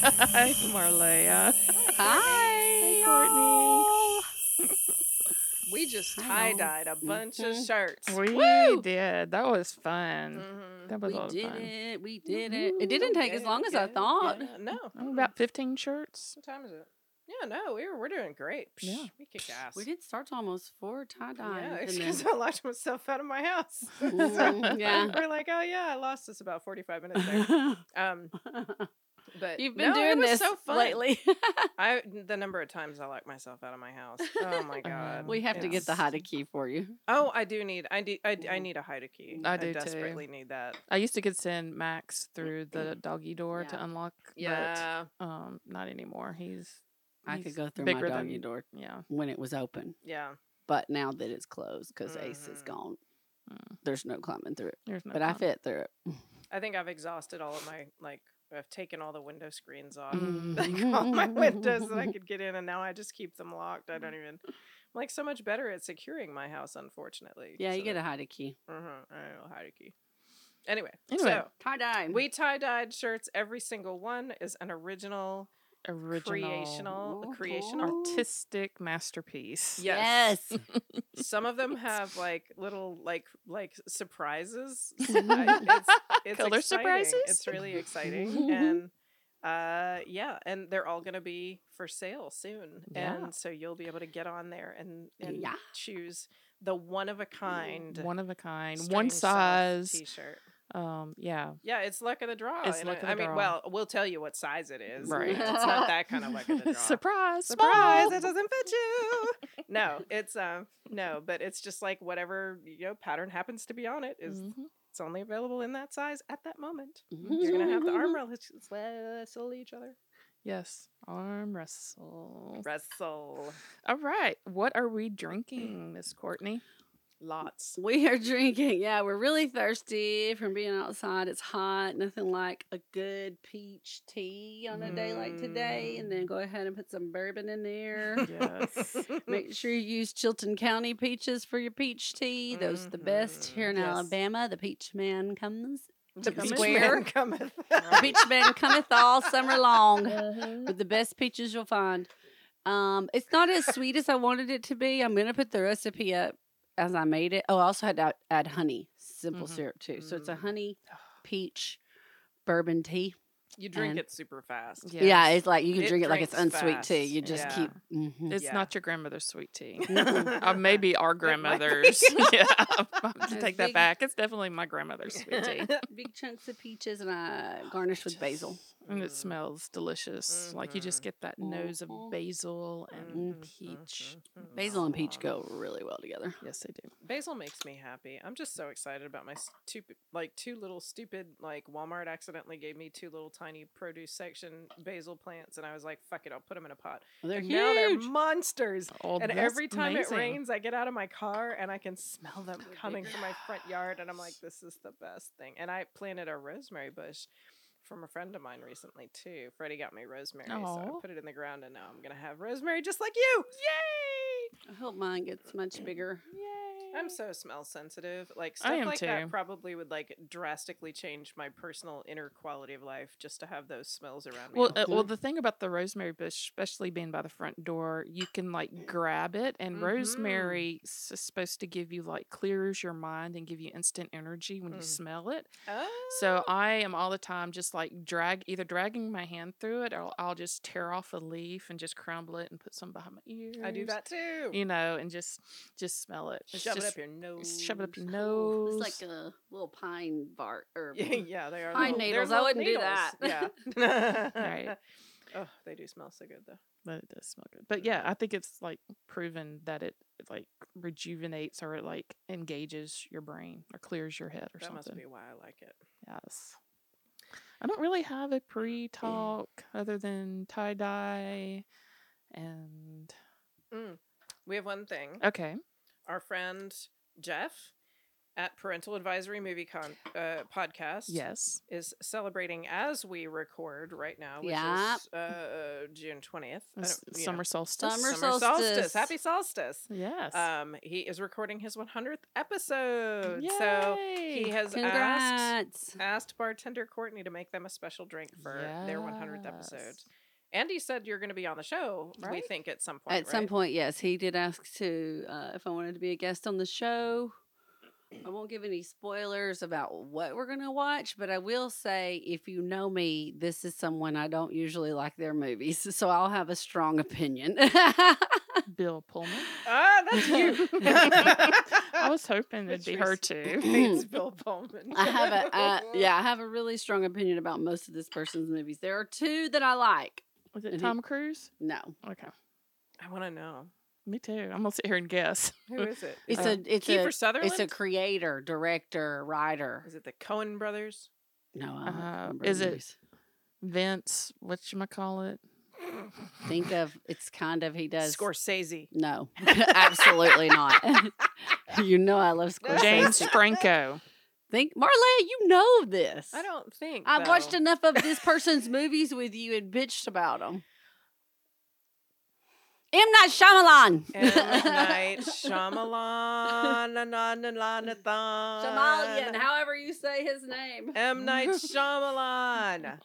Hi, Marleah. Hi, Courtney. we just tie dyed a bunch mm-hmm. of shirts. We Woo! did. That was fun. Mm-hmm. That was we a lot did fun. it. We did it. It didn't take as long as I thought. Yeah, no, oh, about fifteen shirts. What time is it? Yeah, no, we're we're doing great. Psh, yeah, we kick ass. We did start almost four tie dye. Yeah, because I locked myself out of my house. Mm, yeah, we're like, oh yeah, I lost us about forty five minutes there. um, but you've been no, doing this so fun. lately. I the number of times I locked myself out of my house. Oh my god. we have to get the hide key for you. Oh, I do need. I do. I, I need a hide key. I do desperately too. need that. I used to get send Max through the doggy door Yeah. to unlock. Yeah. But, um, not anymore. He's. I he's could go through my bigger doggy than- door Yeah. when it was open, Yeah. but now that it's closed because Ace is Mhm. gone, Mm, there's no climbing through it. There's no. But I fit through it. I think I've exhausted all of my like. I've taken all the window screens off. Mm. like all my windows that I could get in, and now I just keep them locked. I don't even. I'm like so much better at securing my house, unfortunately. Yeah, you so get a hide key. Mhm, I know hide a key. Anyway, Anyway. so Tie dye. we tie dyed shirts. Every single one is an original, original creational, Ooh, artistic masterpiece. Yes. yes. Some of them have like little like like surprises. I- it's, it's Color exciting. surprises? It's really exciting, and uh, yeah, and they're all gonna be for sale soon, Yeah. and so you'll be able to get on there and and Yeah. choose the one of a kind, One of a kind, one size. T-shirt. Um, yeah, Yeah, it's luck of the draw. It's and luck I, of the I mean, well, we'll tell you what size it is. Right. It's not that kind of luck of the draw. surprise, Surprise! small. It doesn't fit you. no, it's um no, but it's just like whatever you know pattern happens to be on it is- Mhm. It's only available in that size at that moment. You're gonna have the arm wrestle wrestle each other. Yes, arm wrestle. Wrestle All right, what are we drinking, Miss Courtney? Lots. We are drinking. Yeah, we're really thirsty from being outside. It's hot. Nothing like a good peach tea on a day like today. And then go ahead and put some bourbon in there. Yes. Make sure you use Chilton County peaches for your peach tea. Those are the best here in Mhm, yes. Alabama. The peach man comes. the peach Square. man cometh. The peach man cometh all summer long Uh-huh. with the best peaches you'll find. Um, it's not as sweet as I wanted it to be. I'm gonna put the recipe up as I made it. Oh, I also had to add- add honey, simple Mhm. syrup too. So it's a Mm. honey peach bourbon tea. You drink And- it super fast. Yeah. Yeah, it's like you can It drink it like it's drinks unsweet tea. You just Yeah. keep. mhm. It's Yeah. not your grandmother's sweet tea. Uh, maybe our grandmother's. yeah, I have to There's take that back. It's definitely my grandmother's sweet tea, Big chunks of peaches and I garnish with basil. And it Mm. smells delicious. Like you just Mhm. get that nose of basil and Mhm, peach. Basil and peach go really well together. Yes, they do. Basil makes me happy. I'm just so excited about my stupid, like two little stupid, like Walmart accidentally gave me two little tiny produce section basil plants, and I was like, "Fuck it, I'll put them in a pot." They're and huge. now they're monsters. Oh, and every time amazing. it rains, I get out of my car and I can smell them coming from my front yard, and I'm like, "This is the best thing." And I planted a rosemary bush from a friend of mine recently too. Freddie got me rosemary, so I put it in the ground, and now I'm gonna have rosemary just like you. Yay! I hope mine gets much bigger. Yay! I'm so smell sensitive. Like I stuff am like too. that probably would like drastically change my personal inner quality of life just to have those smells around me. Well, uh, the well, the thing about the rosemary bush, especially being by the front door, you can like grab it, and Mhm. rosemary is supposed to give you like clears your mind and give you instant energy when you Mm. smell it. Oh. So I am all the time just like drag either dragging my hand through it, or I'll, I'll just tear off a leaf and just crumble it and put some behind my ears. I do that too. you know, and just just smell it. It's Shove it just- up your nose. shove it up your Ooh, nose. It's like a little pine bark or Yeah, yeah, they are. Pine little- needles. I wouldn't do that. Yeah. Right. Oh, they do smell so good though. but it does smell good. But yeah, I think it's like proven that it like rejuvenates or it like engages your brain or clears your head or something. That must be why I like it. Yes. I don't really have a pre talk other than tie dye and Mm. We have one thing. okay. Our friend Jeff at Parental Advisory Movie Con uh, Podcast Yes. is celebrating as we record right now, which Yep. is uh, June twentieth. S- Summer solstice. Summer Summer solstice. solstice. Happy solstice. Yes. Um, he is recording his 100th episode, so he has asked Congrats. asked bartender Courtney to make them a special drink for their 100th episode. Yes. Andy said you're going to be on the show. Right? We think at some point. At some point, yes, he did ask to uh, if I wanted to be a guest on the show. I won't give any spoilers about what we're gonna watch, but I will say, if you know me, this is someone I don't usually like their movies, so I'll have a strong opinion. Bill Pullman. Ah, that's you. I was hoping it'd be her too. hates Bill Pullman. I have a uh, yeah, I have a really strong opinion about most of this person's movies. There are two that I like. Was And it he- Tom Cruise? No, Okay. I want to know Me too. I'm gonna sit here and guess. who is it. it's Uh, a it's Kiefer a Sutherland. it's a creator, director, writer. Is it the Coen brothers? No, Uh, is it- movies. Vince, what you call it? Think of it's kind of he does. Scorsese. No, absolutely not. you know I love Scorsese. James Franco. Think Marley, you know this. I don't think I've watched enough of this person's movies with you and bitched about them. M Night Shyamalan. M Night Shyamalan. na, na, na, na, na, tha. Shyamalan, however you say his name. M Night Shyamalan.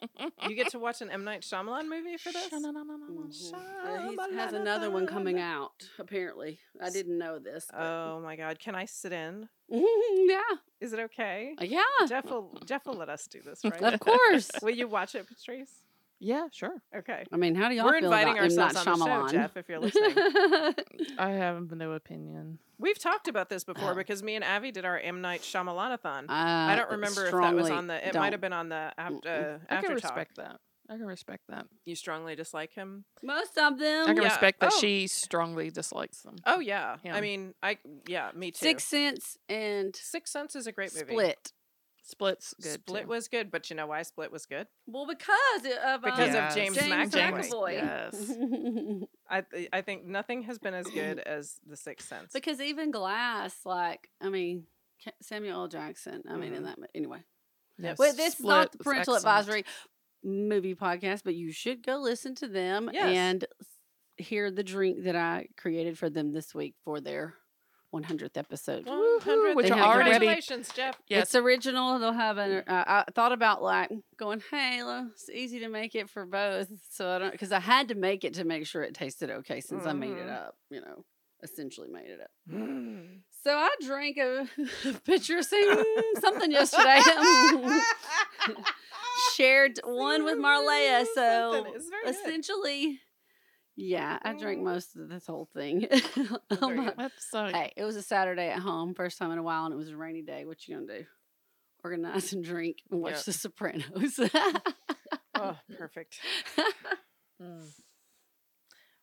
You get to watch an M Night Shyamalan movie for this? Mhm. Uh, he has another one coming out. Apparently, I didn't know this. but- Oh my god! Can I sit in? yeah, Is it okay? yeah, Jeff will Jeff will let us do this, right? of course. Will you watch it, Patrice? Yeah, sure. Okay. I mean, how do y'all We're feel inviting about M. Night ourselves on the show, Jeff, if you're listening. I have no opinion. We've talked about this before Oh. because me and Avi did our M Night Shyamalanathon. Uh, I don't remember if that was on the. It might have been on the after, uh, I after can talk. respect that. I can respect that. You strongly dislike him. Most of them. I can Yeah. respect that Oh. she strongly dislikes them. Oh yeah. I mean, I yeah, me too. Six Sense and Six Sense is a great movie. Split. Split's good. Split too. was good, but you know why Split was good? Well, because of Because um, of James James McAvoy. McAvoy. Yes. I th- I think nothing has been as good as The Sixth Sense. because even Glass, like I mean, Samuel L. Jackson. I mean, Mhm. in that mo- anyway. yes. Well, this is not the parental advisory movie podcast, but you should go listen to them Yes. and hear the drink that I created for them this week for their 100th episode. Woohoo, which are Thank you. already- Congratulations, Jeff. Yes. It's original. They'll have an. Uh, I thought about like going, hey, lo- it's easy to make it for both. So I don't, because I had to make it to make sure it tasted okay since I made it Mhm. up, you know, essentially made it up. Mm. So I drank a, picture of something yesterday. Shared one with Marleah. So essentially. Good. Essentially, yeah, I drank Mm. most of this whole thing. very good. That's so. Hey, it was a Saturday at home, first time in a while, and it was a rainy day. What you gonna do? Organize and drink and watch Yep. The Sopranos. Oh, perfect. Mm.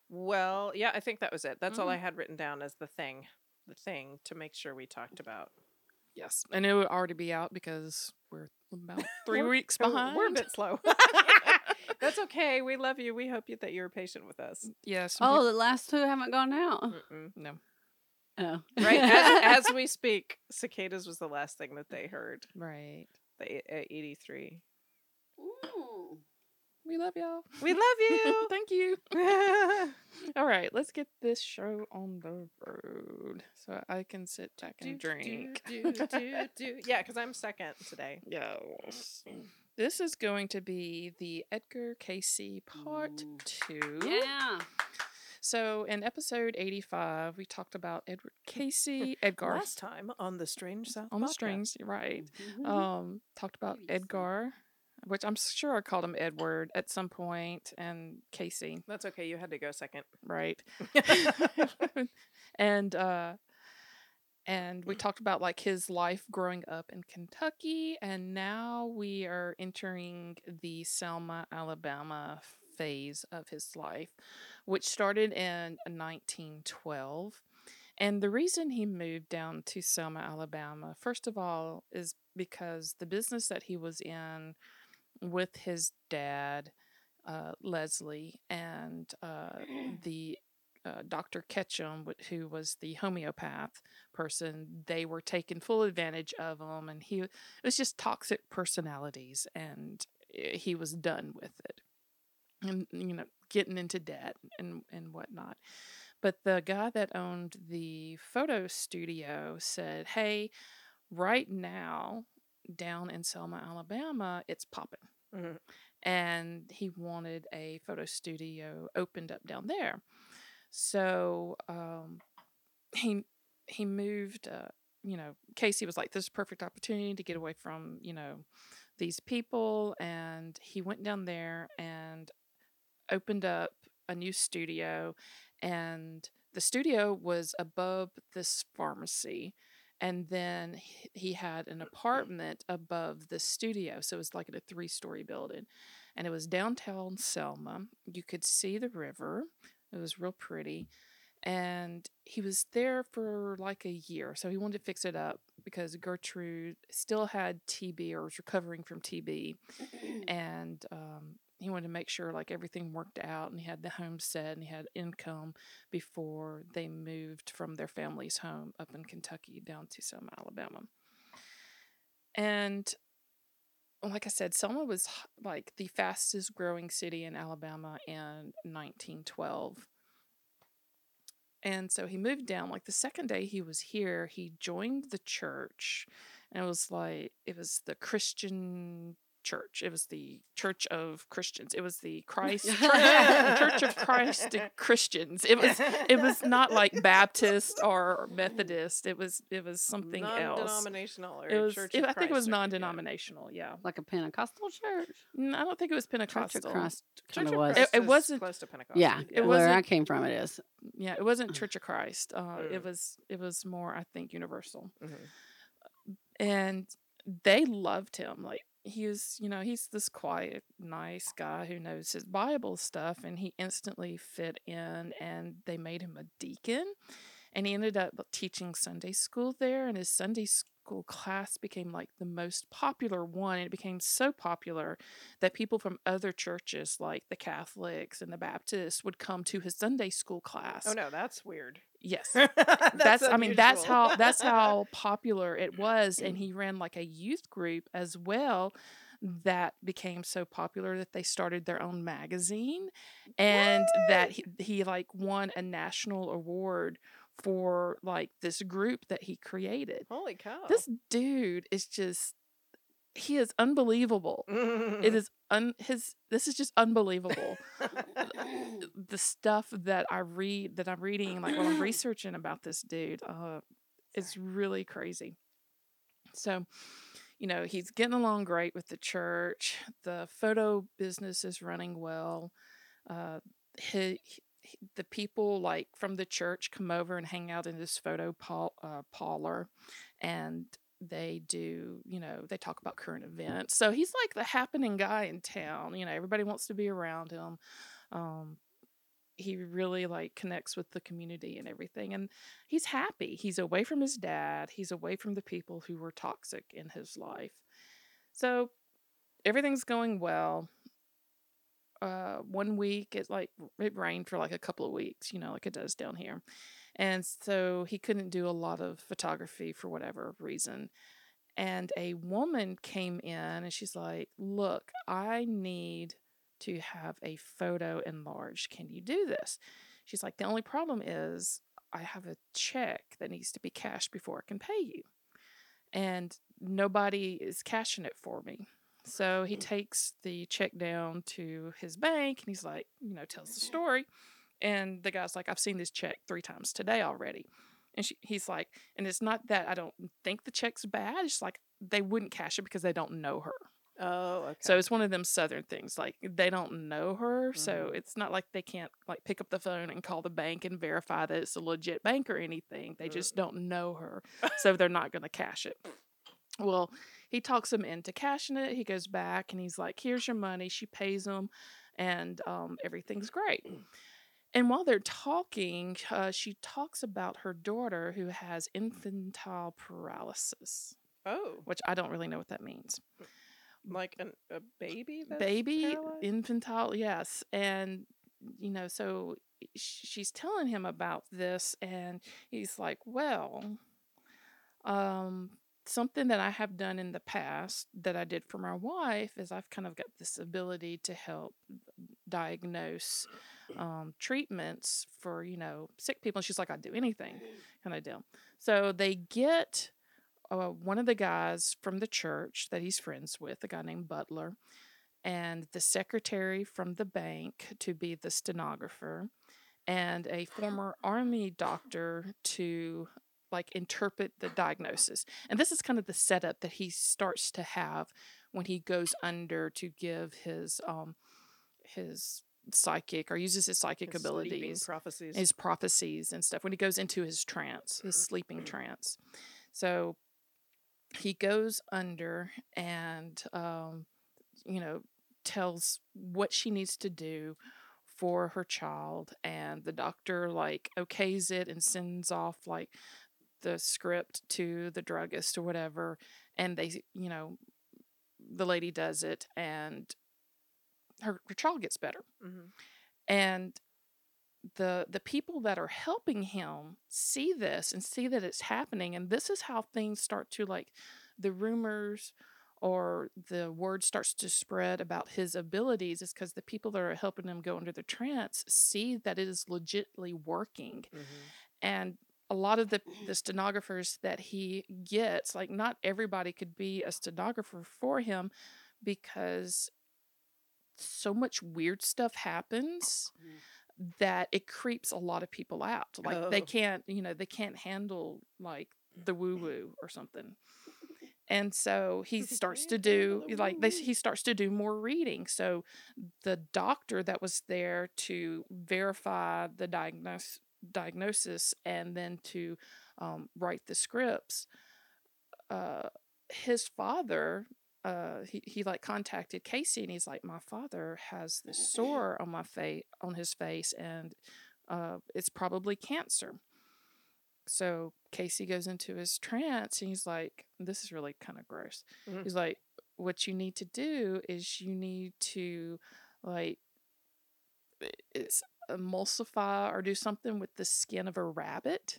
Well, yeah, I think that was it. That's all Mm-hmm. I had written down as the thing, the thing to make sure we talked about. Yes, and it would already be out because we're about 3 weeks Oh, behind. We're a bit slow. That's okay. We love you. We hope you, that you're patient with us. Yes. we- oh, the last two haven't gone out. Mm-mm. no. Oh, Right as, as we speak, cicadas was the last thing that they heard. Right. The uh, 83. Ooh. We love y'all. We love you. Thank you. All right, let's get this show on the road so I can sit back and drink. Do, do, do, do. Yeah, because I'm second today. Yes. This is going to be the Edgar Cayce part Ooh. two. Yeah. So in episode 85, we talked about Edward Cayce, Edgar Last time on the Strange South on the podcast. strings, you're right. Mhm. Um, talked about. Edgar, which I'm sure I called him Edward at some point, and Casey, That's okay. You had to go second. right? and uh and we talked about like his life growing up in Kentucky and now we are entering the Selma, Alabama phase of his life which started in 1912 and the reason he moved down to Selma, Alabama, first of all, is because the business that he was in with his dad, uh, Leslie, and uh, the uh, Dr. Ketchum, who was the homeopath person. They were taking full advantage of him, and he it was just toxic personalities, and eh, he was done with it, and you know, getting into debt and and whatnot. But the guy that owned the photo studio said, "Hey, right now." Down in Selma, Alabama, it's popping Mhm. and he wanted a photo studio opened up down there. So um, he he moved. Uh, you know, Cayce was like, "This is a perfect opportunity to get away from you know these people," and he went down there and opened up a new studio, and the studio was above this pharmacy. And then he- had an apartment above the studio. So it was like in a three story building and it was downtown Selma. You could see the river. It was real pretty. And he was there for like a year. So he wanted to fix it up because Gertrude still had TB or was recovering from TB. And um, he wanted to make sure like everything worked out and he had the homestead and he had income before they moved from their family's home up in Kentucky down to Selma Alabama. And like I said, Selma was like the fastest growing city in Alabama in 1912. And so he moved down. Like the second day he was here, he joined the church. And it was like, it was the Christian church. It was the Church of Christians. It was the Christ Church of Christ Christians. It was it was not like Baptist or Methodist. It was it was something else. non-denominational or It was. Church it- of I think it was Christ or- yeah. non-denominational. Yeah. like a Pentecostal church. Mm, I don't think it was Pentecostal. Church of Christ Church kind of of was. It- Christ it is wasn't- close to Pentecost. yeah, It where I came from, it is. Yeah, it wasn't Church of Christ. Uh, Mm. It was. It was more, I think, universal. Mhm. And they loved him. Like he was, you know, he's this quiet, nice guy who knows his Bible stuff, and he instantly fit in. And they made him a deacon, and he ended up teaching Sunday school there. And his Sunday school class became like the most popular one. And it became so popular that people from other churches, like the Catholics and the Baptists, would come to his Sunday school oh, class. Oh no, that's weird. Yes. that's, that's I mean that's how that's how popular it was and he ran like a youth group as well that became so popular that they started their own magazine and that he, he like won a national award for like this group that he created. Holy cow. This dude is just he is unbelievable. It is un his this is just unbelievable the stuff that I read that I'm reading, like when I'm researching about this dude, uh, it's really crazy. So, you know, he's getting along great with the church. The photo business is running well. Uh, he- the people like from the church come over and hang out in this photo pal- uh, parlor, and they do, you know, they talk about current events. So he's like the happening guy in town. You know, everybody wants to be around him. Um, he really like connects with the community and everything and he's happy he's away from his dad he's away from the people who were toxic in his life so everything's going well uh one week it like it rained for like a couple of weeks you know like it does down here and so he couldn't do a lot of photography for whatever reason and a woman came in and she's like look i need to have a photo enlarged. Can you do this? She's like, the only problem is I have a check that needs to be cashed before I can pay you. And nobody is cashing it for me. So he takes the check down to his bank and he's like, you know, tells the story. And the guy's like, I've seen this check three times today already. And she, he's like, and it's not that I don't think the check's bad. It's like they wouldn't cash it because they don't know her. Oh, okay. So it's one of them southern things. Like they don't know her, so Mhm. it's not like they can't like pick up the phone and call the bank and verify that it's a legit bank or anything. They Mm. just don't know her, so they're not going to cash it. Well, he talks him into cashing it. He goes back and he's like, "Here's your money." She pays him, and um, everything's great. And while they're talking, uh, she talks about her daughter who has infantile paralysis oh. which I don't really know what that means. Like an, a baby? Baby paralyzed? infantile yes and you know so she's telling him about this and he's like well um something that i have done in the past that i did for my wife is i've kind of got this ability to help diagnose um, treatments for you know sick people and she's like i'd do anything kind of deal so they get uh, one of the guys from the church that he's friends with a guy named butler and the secretary from the bank to be the stenographer and a former army doctor to like interpret the diagnosis and this is kind of the setup that he starts to have when he goes under to give his um his psychic or uses his psychic His abilities prophecies. his prophecies and stuff when he goes into his trance, his sleeping trance. So he goes under and, um, you know, tells what she needs to do for her child. And the doctor, like, okays it and sends off, like, the script to the druggist or whatever. And they, you know, the lady does it and her, her child gets better Mhm. and the the people that are helping him see this and see that it's happening and this is how things start to like the rumors or the word starts to spread about his abilities is because the people that are helping him go into the trance see that it is legitly working Mhm. and a lot of the the stenographers that he gets like not everybody could be a stenographer for him because so much weird stuff happens that it creeps a lot of people out like they Oh. can't you know they can't handle like the woo woo or something. And so he starts to do like they, he starts to do more reading. So the doctor that was there to verify the diagnose, diagnosis and then to um, write the scripts uh, his father uh, he, he like contacted cayce and he's like my father has this sore on my face on his face and uh, it's probably cancer. So cayce goes into his trance and he's like this is really kind of gross. Mhm. he's like what you need to do is you need to like it's emulsify or do something with the skin of a rabbit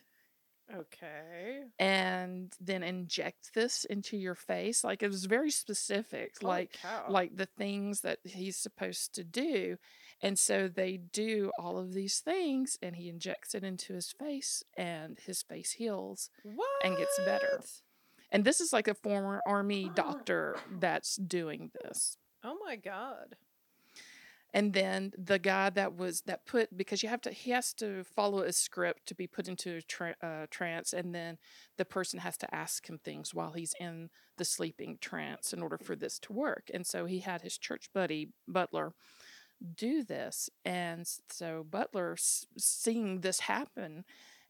Okay. and then inject this into your face like it was very specific Holy like cow. like the things that he's supposed to do and so they do all of these things and he injects it into his face and his face heals what? and gets better. and this is like a former army doctor that's doing this Oh my god. And then the guy that was that put because you have to he has to follow a script to be put into a tra- uh, trance and then the person has to ask him things while he's in the sleeping trance in order for this to work. And so he had his church buddy butler do this. And so butler s- seeing this happen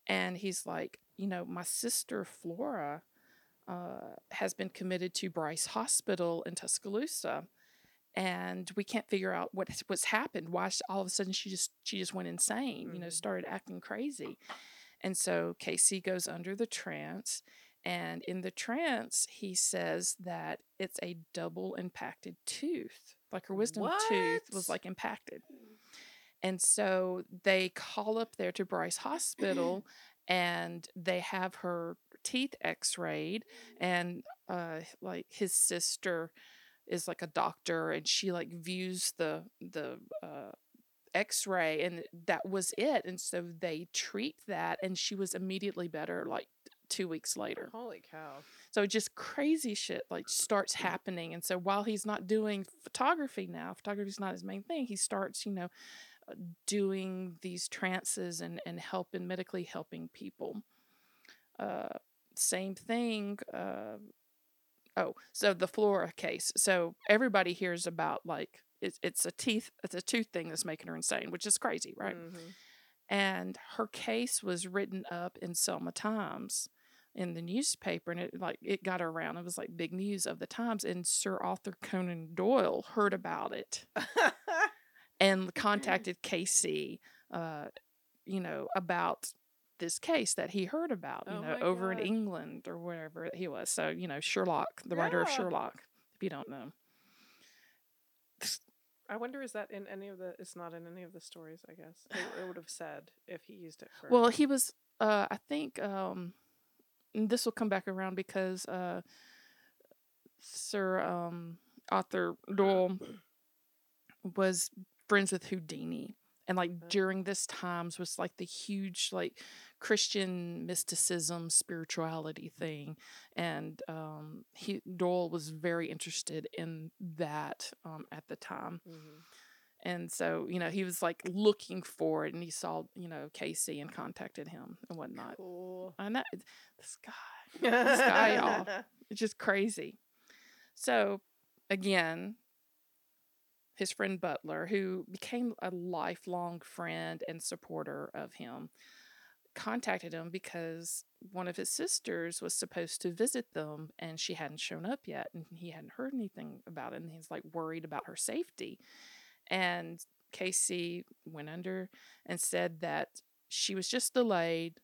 and he's like you know my sister flora uh, has been committed to bryce hospital in tuscaloosa and we can't figure out what what's happened. Why she, all of a sudden she just she just went insane, you know, Mhm. started acting crazy. And so Cayce goes under the trance, and in the trance he says that it's a double impacted tooth, like her wisdom tooth was like impacted. And so they call up there to Bryce Hospital, and they have her teeth X-rayed, and uh, like his sister is like a doctor and she like views the the uh x-ray and that was it and so they treat that and she was immediately better like 2 weeks later Holy cow. so just crazy shit like starts happening and so while he's not doing photography now photography's not his main thing he starts you know uh, doing these trances and and helping medically helping people uh same thing uh oh so the flora case so everybody hears about like it's, it's a teeth it's a tooth thing that's making her insane which is crazy right Mhm. and her case was written up in Selma Times in the newspaper and it like it got around it was like big news of the times and Sir Arthur Conan Doyle heard about it and contacted Cayce uh you know about this case that he heard about you Oh know over in England or wherever he was so you know Sherlock the writer of Sherlock if you don't know I wonder is that in any of the? It's not in any of the stories. I guess it, it would have said if he used it for. Well, he was. Uh, I think um, and this will come back around because uh, Sir um, Arthur Doyle was friends with Houdini, and like Oh. during this times was like the huge like Christian mysticism spirituality thing, and um, he Doyle was very interested in that um, at the time. Mhm. And so, you know, he was like looking for it and he saw, you know, Cayce and contacted him and whatnot. cool. I know this guy, this guy, y'all. It's just crazy. So, again, his friend Butler, who became a lifelong friend and supporter of him, contacted him because one of his sisters was supposed to visit them and she hadn't shown up yet and he hadn't heard anything about it and he's like worried about her safety. And Cayce went under and said that she was just delayed.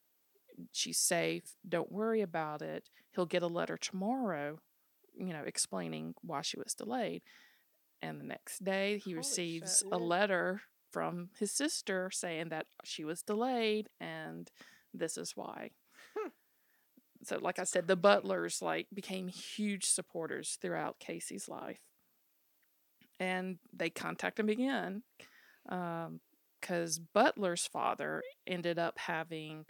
She's safe. Don't worry about it. He'll get a letter tomorrow, you know, explaining why she was delayed. And the next day, he Holy receives shit. a letter from his sister saying that she was delayed and this is why. Hmm. so, like I said, the Butlers like became huge supporters throughout Cayce's life, and they contact him again because Butler's father ended up having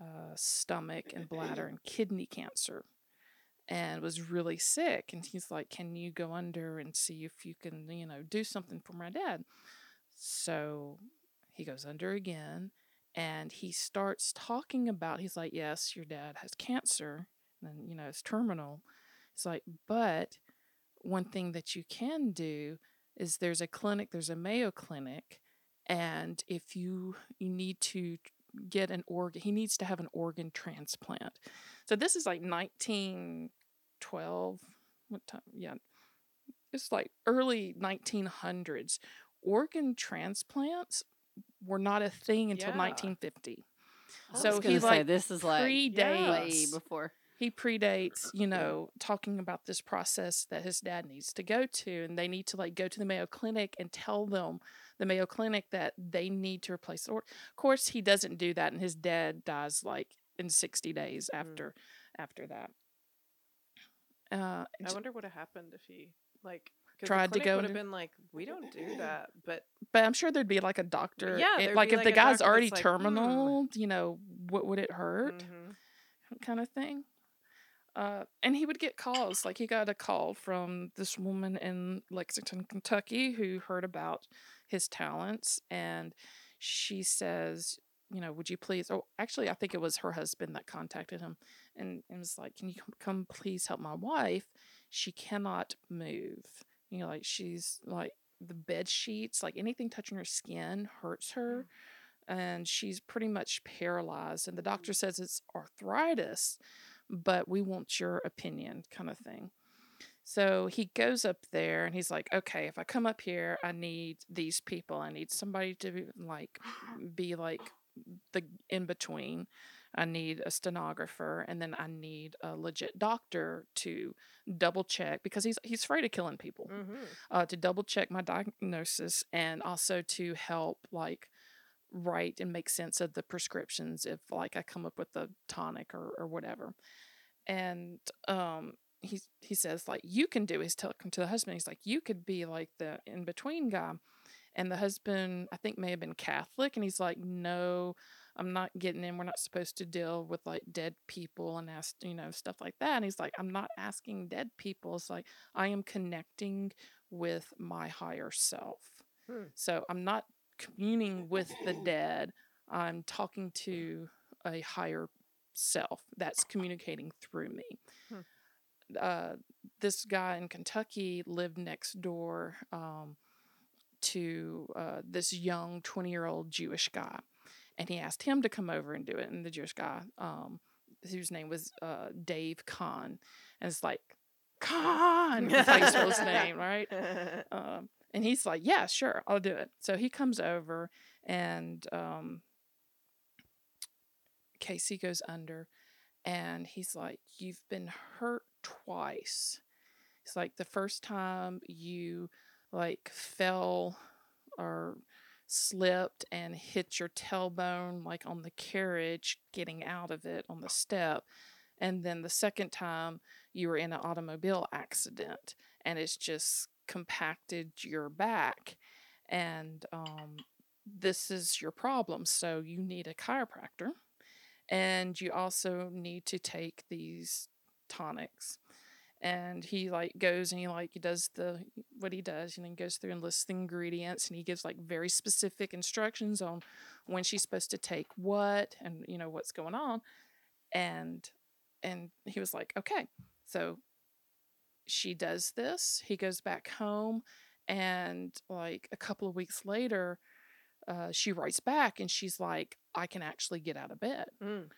uh, stomach and bladder and kidney cancer and was really sick. And he's like, Can you go under and see if you can, you know, do something for my dad? So he goes under again and he starts talking about, he's like, Yes, your dad has cancer and, you know, it's terminal. It's like, But one thing that you can do is there's a clinic, there's a Mayo clinic, and if you you need to get an organ, he needs to have an organ transplant. So this is like 1912. What time? Yeah, it's like early 1900s. Organ transplants were not a thing until Yeah. 1950. I So was he say like this is like predates way before. he predates, you know, talking about this process that his dad needs to go to, and they need to like go to the Mayo Clinic and tell them the Mayo Clinic that they need to replace the organ. Of course, he doesn't do that, and his dad dies like in sixty days Mm. after after that. Uh, I wonder what would have happened if he like Tried to go Would have been like, we don't do that, but but I'm sure there'd be like a doctor. Yeah, it- like if like, the guy's already like, "Hmm." terminal, you know, what would it hurt? Mhm. kind of thing. Uh, and he would get calls. Like he got a call from this woman in Lexington, Kentucky, who heard about his talents, and she says, "You know, would you please?" Oh, actually, I think it was her husband that contacted him, and, and was like, "Can you come, come please help my wife? She cannot move. You know, like she's like the bed sheets, like anything touching her skin hurts her." Mm. and she's pretty much paralyzed. And the doctor mm. says it's arthritis, but we want your opinion, kind of thing. So he goes up there and he's like, okay, if I come up here, I need these people. I need somebody to be like be like the in between. I need a stenographer and then I need a legit doctor to double check because he's he's afraid of killing people Mhm. uh, to double check my diagnosis and also to help like write and make sense of the prescriptions if like I come up with a tonic or, or whatever. And um he he says like you can do he's talking to the husband, he's like, you could be like the in between guy. And the husband I think may have been Catholic and he's like, No, I'm not getting in. We're not supposed to deal with like dead people and ask, you know, stuff like that. And he's like, I'm not asking dead people. It's like I am connecting with my higher self. Hmm. So I'm not communing with the dead. I'm talking to a higher self that's communicating through me. Hmm. Uh, this guy in Kentucky lived next door um, to uh, this young 20 year old Jewish guy. And he asked him to come over and do it. And the Jewish guy, um, whose name was uh, Dave Kahn, and it's like, Kahn! That's how you spell his name, right? Um, and he's like, yeah, sure, I'll do it. So he comes over and um, Cayce goes under and he's like, you've been hurt twice. It's like the first time you like fell or slipped and hit your tailbone like on the carriage getting out of it on the step and then the second time you were in an automobile accident and it's just compacted your back and um, this is your problem so you need a chiropractor and you also need to take these tonics and he like goes and he like he does the what he does and then goes through and lists the ingredients and he gives like very specific instructions on when she's supposed to take what and you know what's going on and and he was like okay so she does this he goes back home and like a couple of weeks later uh, she writes back and she's like i can actually get out of bed Mm.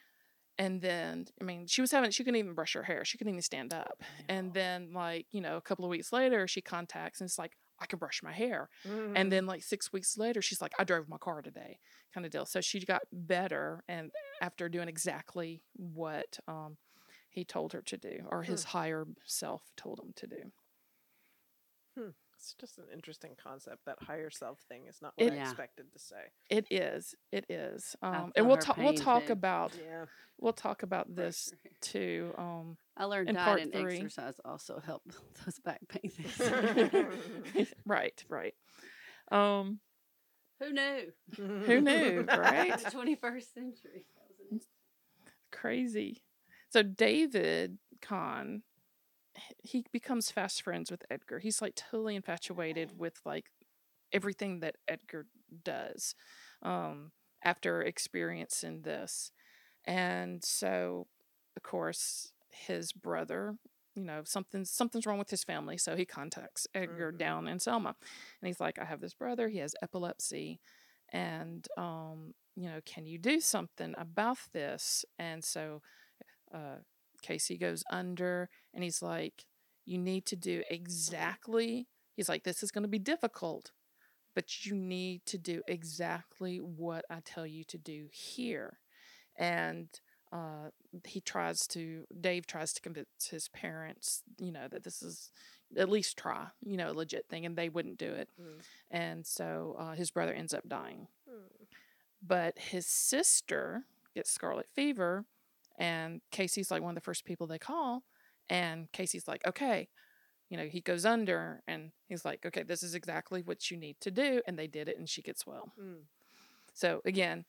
And then i mean she was having she couldn't even brush her hair she couldn't even stand up and then like you know a couple of weeks later she contacts and it's like i can brush my hair Mm. and then like six weeks later she's like i drove my car today kind of deal so she got better and after doing exactly what um, he told her to do or his higher self told him to do it's just an interesting concept. That higher self thing is not what It- I Yeah. expected to say. it is it is um, and we'll talk we'll talk too. about Yeah. we'll talk about this too um I learned in diet part and three. exercise also help those back pain things. right right um Who knew? Who knew, right? The 21st century. That was an- crazy. So David Kahn, h- he becomes fast friends with Edgar. He's like totally infatuated with like everything that Edgar does um, after experiencing this. And so, of course, his brother, you know, something's something's wrong with his family. So he contacts Edgar Mhm. down in Selma, and he's like, "I have this brother. He has epilepsy, and um, you know, can you do something about this?" And so, uh, Cayce goes under, and he's like, "You need to do exactly." He's like, "This is going to be difficult." But you need to do exactly what I tell you to do here. And uh, he tries to Dave tries to convince his parents, you know, that this is at least try, you know, a legit thing, and they wouldn't do it. Mm. And so uh, his brother ends up dying. Mm. But his sister gets scarlet fever, and Cayce's like one of the first people they call. And Cayce's like, okay, you know, he goes under, and he's like, okay, this is exactly what you need to do. And they did it, and she gets well. Mm. So again,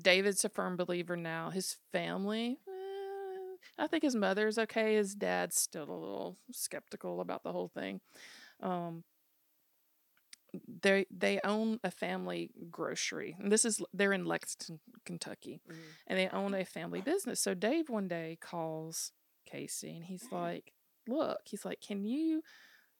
David's a firm believer now. His family, eh, I think his mother's okay. His dad's still a little skeptical about the whole thing. Um, they they own a family grocery, and this is they're in Lexington, Kentucky, Mm. and they own a family business. So Dave one day calls Cayce, and he's like, "Look, he's like, can you?"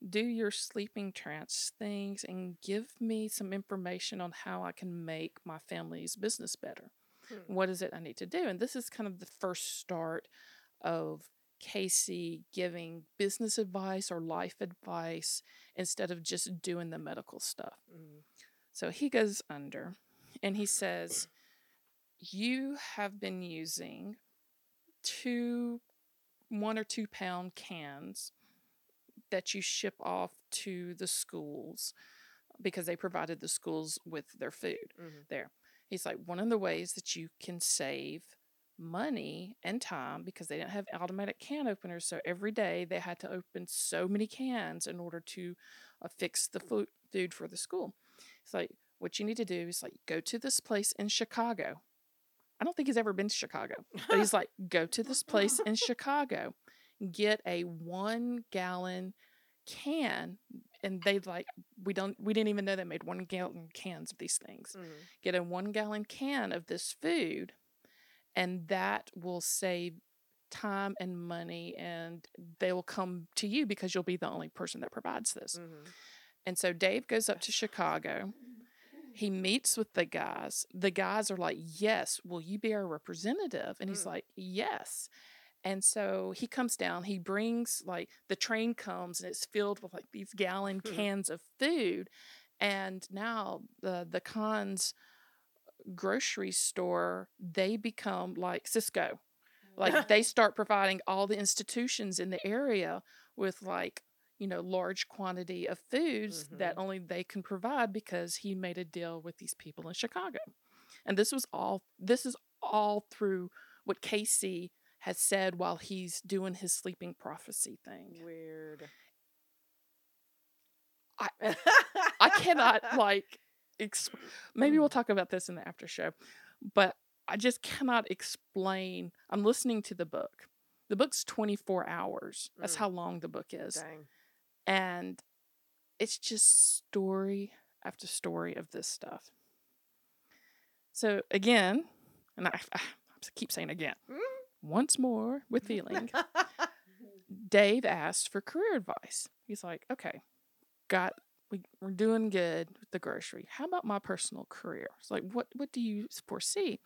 do your sleeping trance things and give me some information on how I can make my family's business better. Hmm. What is it I need to do? And this is kind of the first start of Cayce giving business advice or life advice instead of just doing the medical stuff. Mm. So he goes under and he says, You have been using two, one or two pound cans that you ship off to the schools because they provided the schools with their food Mhm. there. He's like, one of the ways that you can save money and time because they didn't have automatic can openers. So every day they had to open so many cans in order to uh, fix the food, food for the school. It's like, what you need to do is like go to this place in Chicago. I don't think he's ever been to Chicago, but he's like, go to this place in Chicago, get a one gallon can, and they like we don't we didn't even know they made one gallon cans of these things. Mm. Get a one gallon can of this food, and that will save time and money, and they will come to you because you'll be the only person that provides this. Mhm. And so Dave goes up to Chicago. He meets with the guys. The guys are like, Yes, will you be our representative? And he's Mm. like, Yes. And so he comes down, he brings like the train comes and it's filled with like these gallon cans of food. And now the the Kahns grocery store, they become like Sysco. Like they start providing all the institutions in the area with like you know, large quantity of foods that Mhm. only they can provide because he made a deal with these people in Chicago. And this was all this is all through what Cayce has said while he's doing his sleeping prophecy thing. Weird. I- I cannot like ex- maybe we'll talk about this in the after show, but I just cannot explain. I'm listening to the book. The book's 24 hours. That's Mm. how long the book is. Dang. And it's just story after story of this stuff. So again, and I, I keep saying again, Mm. once more with feeling, Dave asked for career advice. He's like, okay, got we, we're doing good with the grocery. How about my personal career? It's like, what what do you foresee?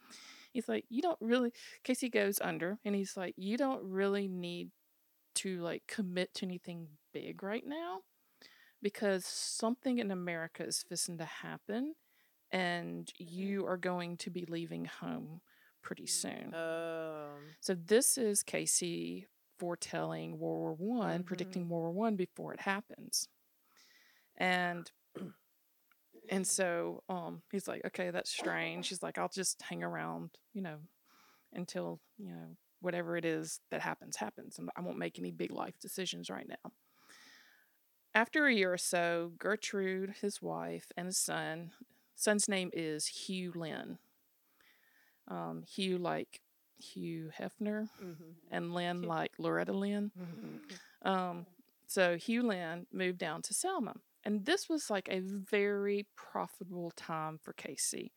He's like, you don't really. Cayce goes under, and he's like, you don't really need to like commit to anything big right now, because something in America is fixing to happen, and you are going to be leaving home pretty soon. Um. So this is Cayce foretelling World War One, Mhm. predicting World War One before it happens. And and so um he's like, okay, that's strange. He's like, I'll just hang around, you know, until, you know, whatever it is that happens, happens. And I won't make any big life decisions right now. After a year or so, Gertrude, his wife, and his son, son's name is Hugh Lynn. Um, Hugh like Hugh Hefner mhm. and Lynn Hugh. like Loretta Lynn. Um, so Hugh Lynn moved down to Selma. And this was like a very profitable time for Cayce.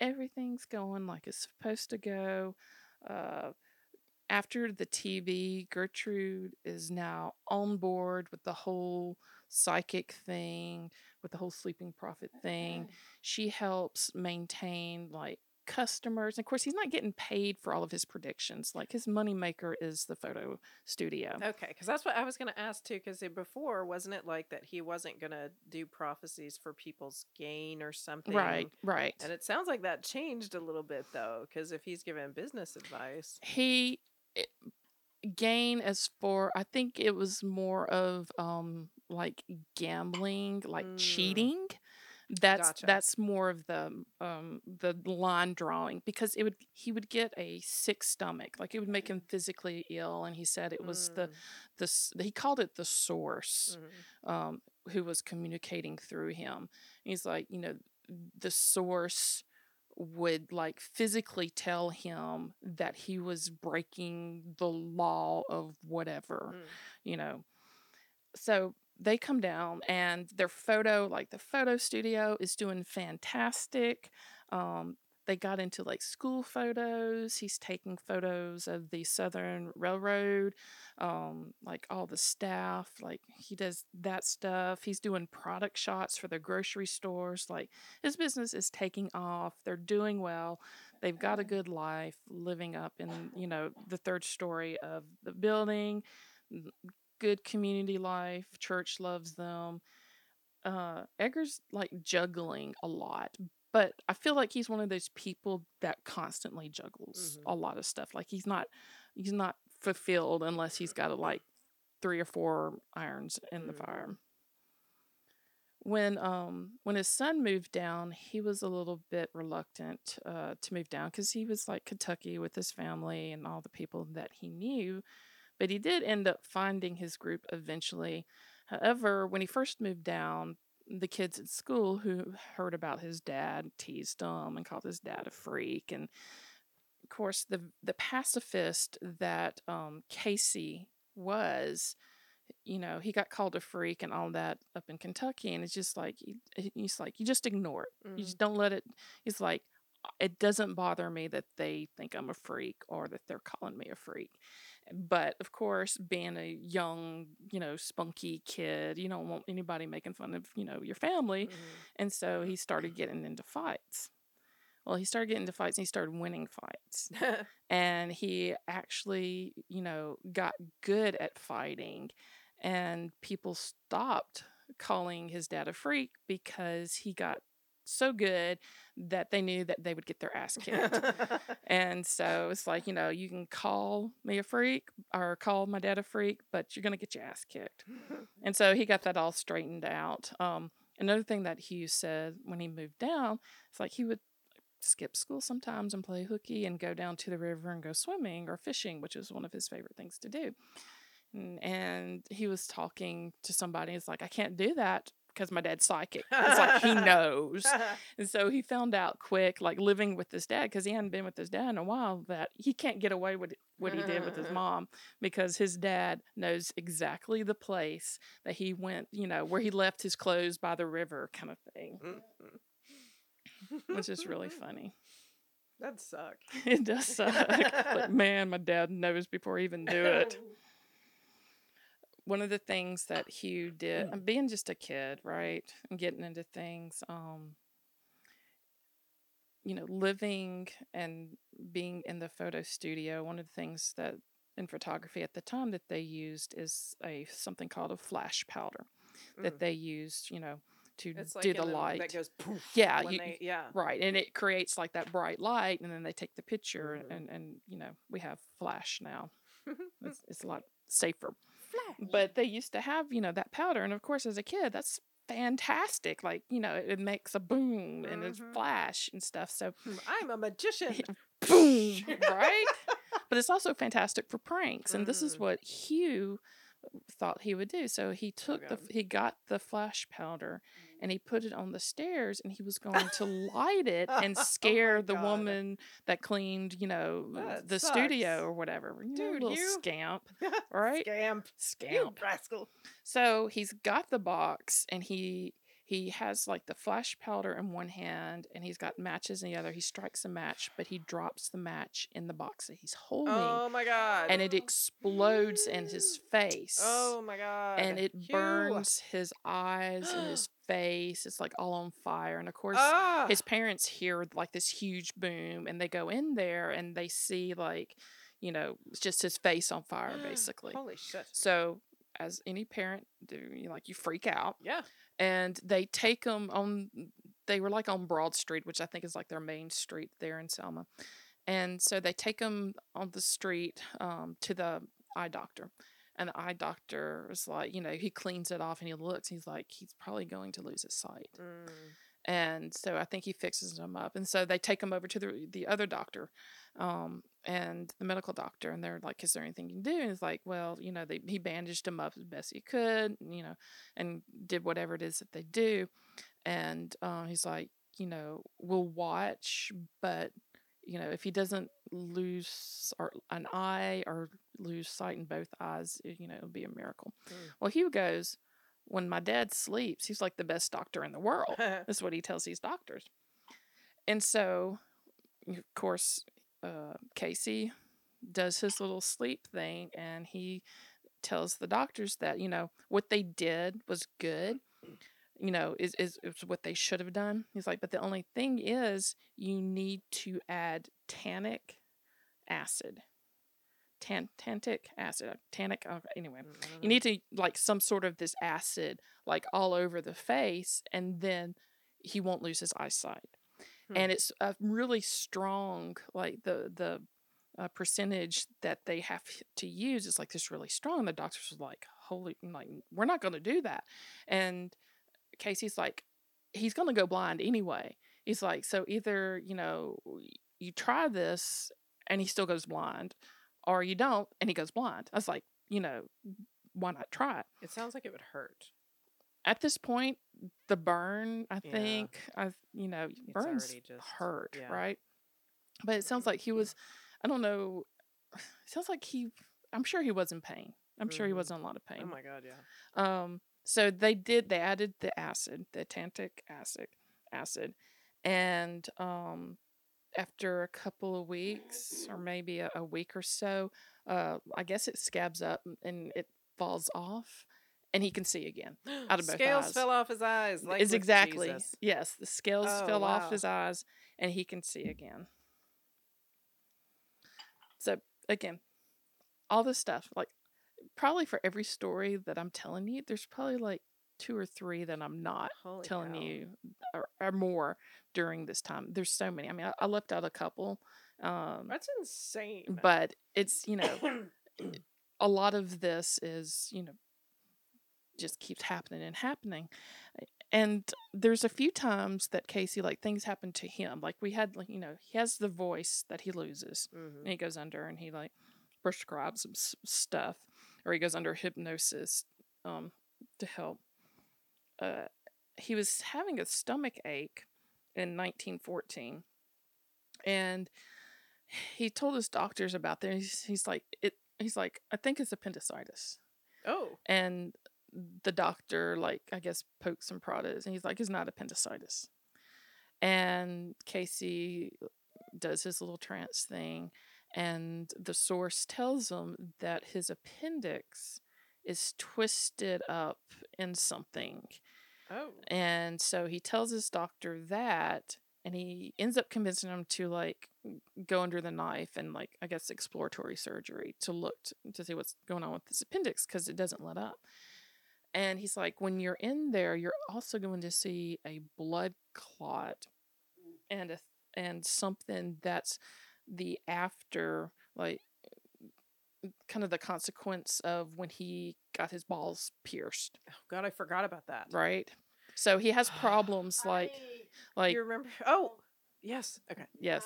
Everything's going like it's supposed to go. Uh, after the TV, Gertrude is now on board with the whole psychic thing, with the whole sleeping prophet thing. She helps maintain like customers. And of course, he's not getting paid for all of his predictions. Like his moneymaker is the photo studio. Okay, because that's what I was going to ask too. Because before, wasn't it like that he wasn't going to do prophecies for people's gain or something? Right, right. And it sounds like that changed a little bit though, because if he's giving business advice, he it- gain as for I think it was more of um like gambling, like Mm. cheating. That's Gotcha. that's more of the um the line drawing because it would he would get a sick stomach like it would make him physically ill and he said it was the Mm, the s- he called it the source mhm. um, who was communicating through him. He's like, you know, the source would like physically tell him that he was breaking the law of whatever, Mm. you know. So they come down and their photo, like the photo studio, is doing fantastic. Um, they got into like school photos. He's taking photos of the Southern Railroad, um, like all the staff. Like he does that stuff. He's doing product shots for the grocery stores. Like his business is taking off. They're doing well. They've got a good life living up in, you know, the third story of the building. Good community life. Church loves them. Uh, Edgar's like juggling a lot, but I feel like he's one of those people that constantly juggles Mhm. a lot of stuff. Like he's not he's not fulfilled unless he's got a, like three or four irons in the Mhm. fire. When um when his son moved down, he was a little bit reluctant uh, to move down because he was like Kentucky with his family and all the people that he knew, but he did end up finding his group eventually. However, when he first moved down, the kids at school who heard about his dad teased him and called his dad a freak and of course the the pacifist that um, Cayce was you know he got called a freak and all that up in Kentucky and it's just like he- he's like you just ignore it you Mhm. just don't let it he's like it doesn't bother me that they think I'm a freak or that they're calling me a freak but of course being a young you know spunky kid you don't want anybody making fun of you know your family Mhm. and so he started getting into fights. Well he started getting into fights and he started winning fights. And he actually you know got good at fighting and people stopped calling his dad a freak because he got so good that they knew that they would get their ass kicked. and so it's like, you know, you can call me a freak or call my dad a freak, but you're going to get your ass kicked. And so he got that all straightened out. Um, another thing that Hugh said when he moved down, it's like he would skip school sometimes and play hooky and go down to the river and go swimming or fishing, which was one of his favorite things to do. And, and he was talking to somebody. It's like, I can't do that because my dad's psychic. It's like he knows. And so he found out quick, like living with his dad, because he hadn't been with his dad in a while, that he can't get away with what he did with his mm-hmm. mom because his dad knows exactly the place that he went, you know, where he left his clothes by the river, kind of thing, which is really mm-hmm. funny. That'd suck. It does suck. but man, my dad knows before he even do it. One of the things that Hugh did, being just a kid, right, and getting into things, um, you know, living and being in the photo studio. One of the things that in photography at the time that they used is a something called a flash powder that Mm. they used, you know, to It's do in the light. that goes poof. Yeah, you- they, yeah. Right, and it creates like that bright light, and then they take the picture, Mhm. and and you know we have flash now. It's, it's a lot safer. But they used to have you know that powder, and of course as a kid that's fantastic. Like you know it, it makes a boom and it's Mhm. flash and stuff. So I'm a magician. boom, right? But it's also fantastic for pranks, and this is Mm. what Hugh thought he would do. So he took the he got the flash powder and he put it on the stairs and he was going to light it and Oh scare the God. woman that cleaned, you know, uh, That the studio or whatever. You know, Dude, little you- scamp, right? Scamp. scamp, You rascal. So he's got the box and he he has like the flash powder in one hand and he's got matches in the other. He strikes a match, but he drops the match in the box that he's holding Oh my god. and it explodes in his face. Oh my god. and it burns his eyes and his face. It's like all on fire. And of course, Ah. his parents hear like this huge boom and they go in there and they see like, you know, just his face on fire basically. Holy shit. So as any parent do, you like you freak out Yeah. And they take him on they were like on broad street which i think is like their main street there in selma and so they take him on the street um, to the eye doctor and the eye doctor is like you know he cleans it off and he looks he's like he's probably going to lose his sight Mm. And so I think he fixes him up. And so they take him over to the the other doctor, um, and the medical doctor, and they're like, "Is there anything you can do?" And he's like, "Well, you know, they he bandaged him up as best he could, you know, and did whatever it is that they do." And uh, he's like, "You know, we'll watch, but." You know, if he doesn't lose or an eye or lose sight in both eyes, you know, it'll be a miracle. Mm. Well, Hugh goes, when my dad sleeps, he's like the best doctor in the world. That's what he tells these doctors. And so, of course, uh, Cayce does his little sleep thing and he tells the doctors that, you know, what they did was good, you know, is, is, is what they should have done. He's like, but the only thing is you need to add tannic acid. Tan- tannic acid. uh, Tannic, uh, anyway Mm, you need to like some sort of this acid like all over the face and then he won't lose his eyesight Hmm. and it's a really strong like the the uh, percentage that they have to use is like this really strong the doctors was like holy like we're not going to do that and cayce's like he's going to go blind anyway he's like so either you know you try this and he still goes blind or you don't and he goes blind i was like you know why not try it It sounds like it would hurt. at this point the burn i Yeah. think i you know burns just- hurt yeah. right but it sounds like he was i don't know it sounds like he i'm sure he was in pain i'm sure he was in a lot of pain Oh my god, yeah. um, so they did. They added the acid, the tannic acid, acid, and um, after a couple of weeks, or maybe a, a week or so, uh, I guess it scabs up and it falls off, and he can see again. Out of both Scales eyes. fell off his eyes. Like is exactly Jesus. yes. The scales Oh, fell wow. off his eyes, and he can see again. So again, all this stuff, like probably for every story that I'm telling you, there's probably like two or three that I'm not Holy telling you or, or more during this time. There's so many. I mean, I, I left out a couple. Um, That's insane. but it's, you know, a lot of this is, you know, just keeps happening and happening. And there's a few times that Cayce, like things happen to him. Like we had, like, you know, he has the voice that he loses Mhm. and he goes under and he like prescribes some stuff or he goes under hypnosis um, to help. Uh, he was having a stomach ache in 1914 and he told his doctors about this. He's, he's like, it. He's like, I think it's appendicitis. Oh, And the doctor, like, I guess, pokes and prodded, and he's like, it's not appendicitis. And Cayce does his little trance thing, and the source tells him that his appendix is twisted up in something. Oh, And so he tells his doctor that, and he ends up convincing him to like go under the knife and like I guess exploratory surgery to look t- to see what's going on with this appendix because it doesn't let up. And he's like, when you're in there, you're also going to see a blood clot and a and something that's the after like kind of the consequence of when he got his balls pierced, oh God, I forgot about that. right? So he has problems like like you remember? Oh, yes. Okay. yes.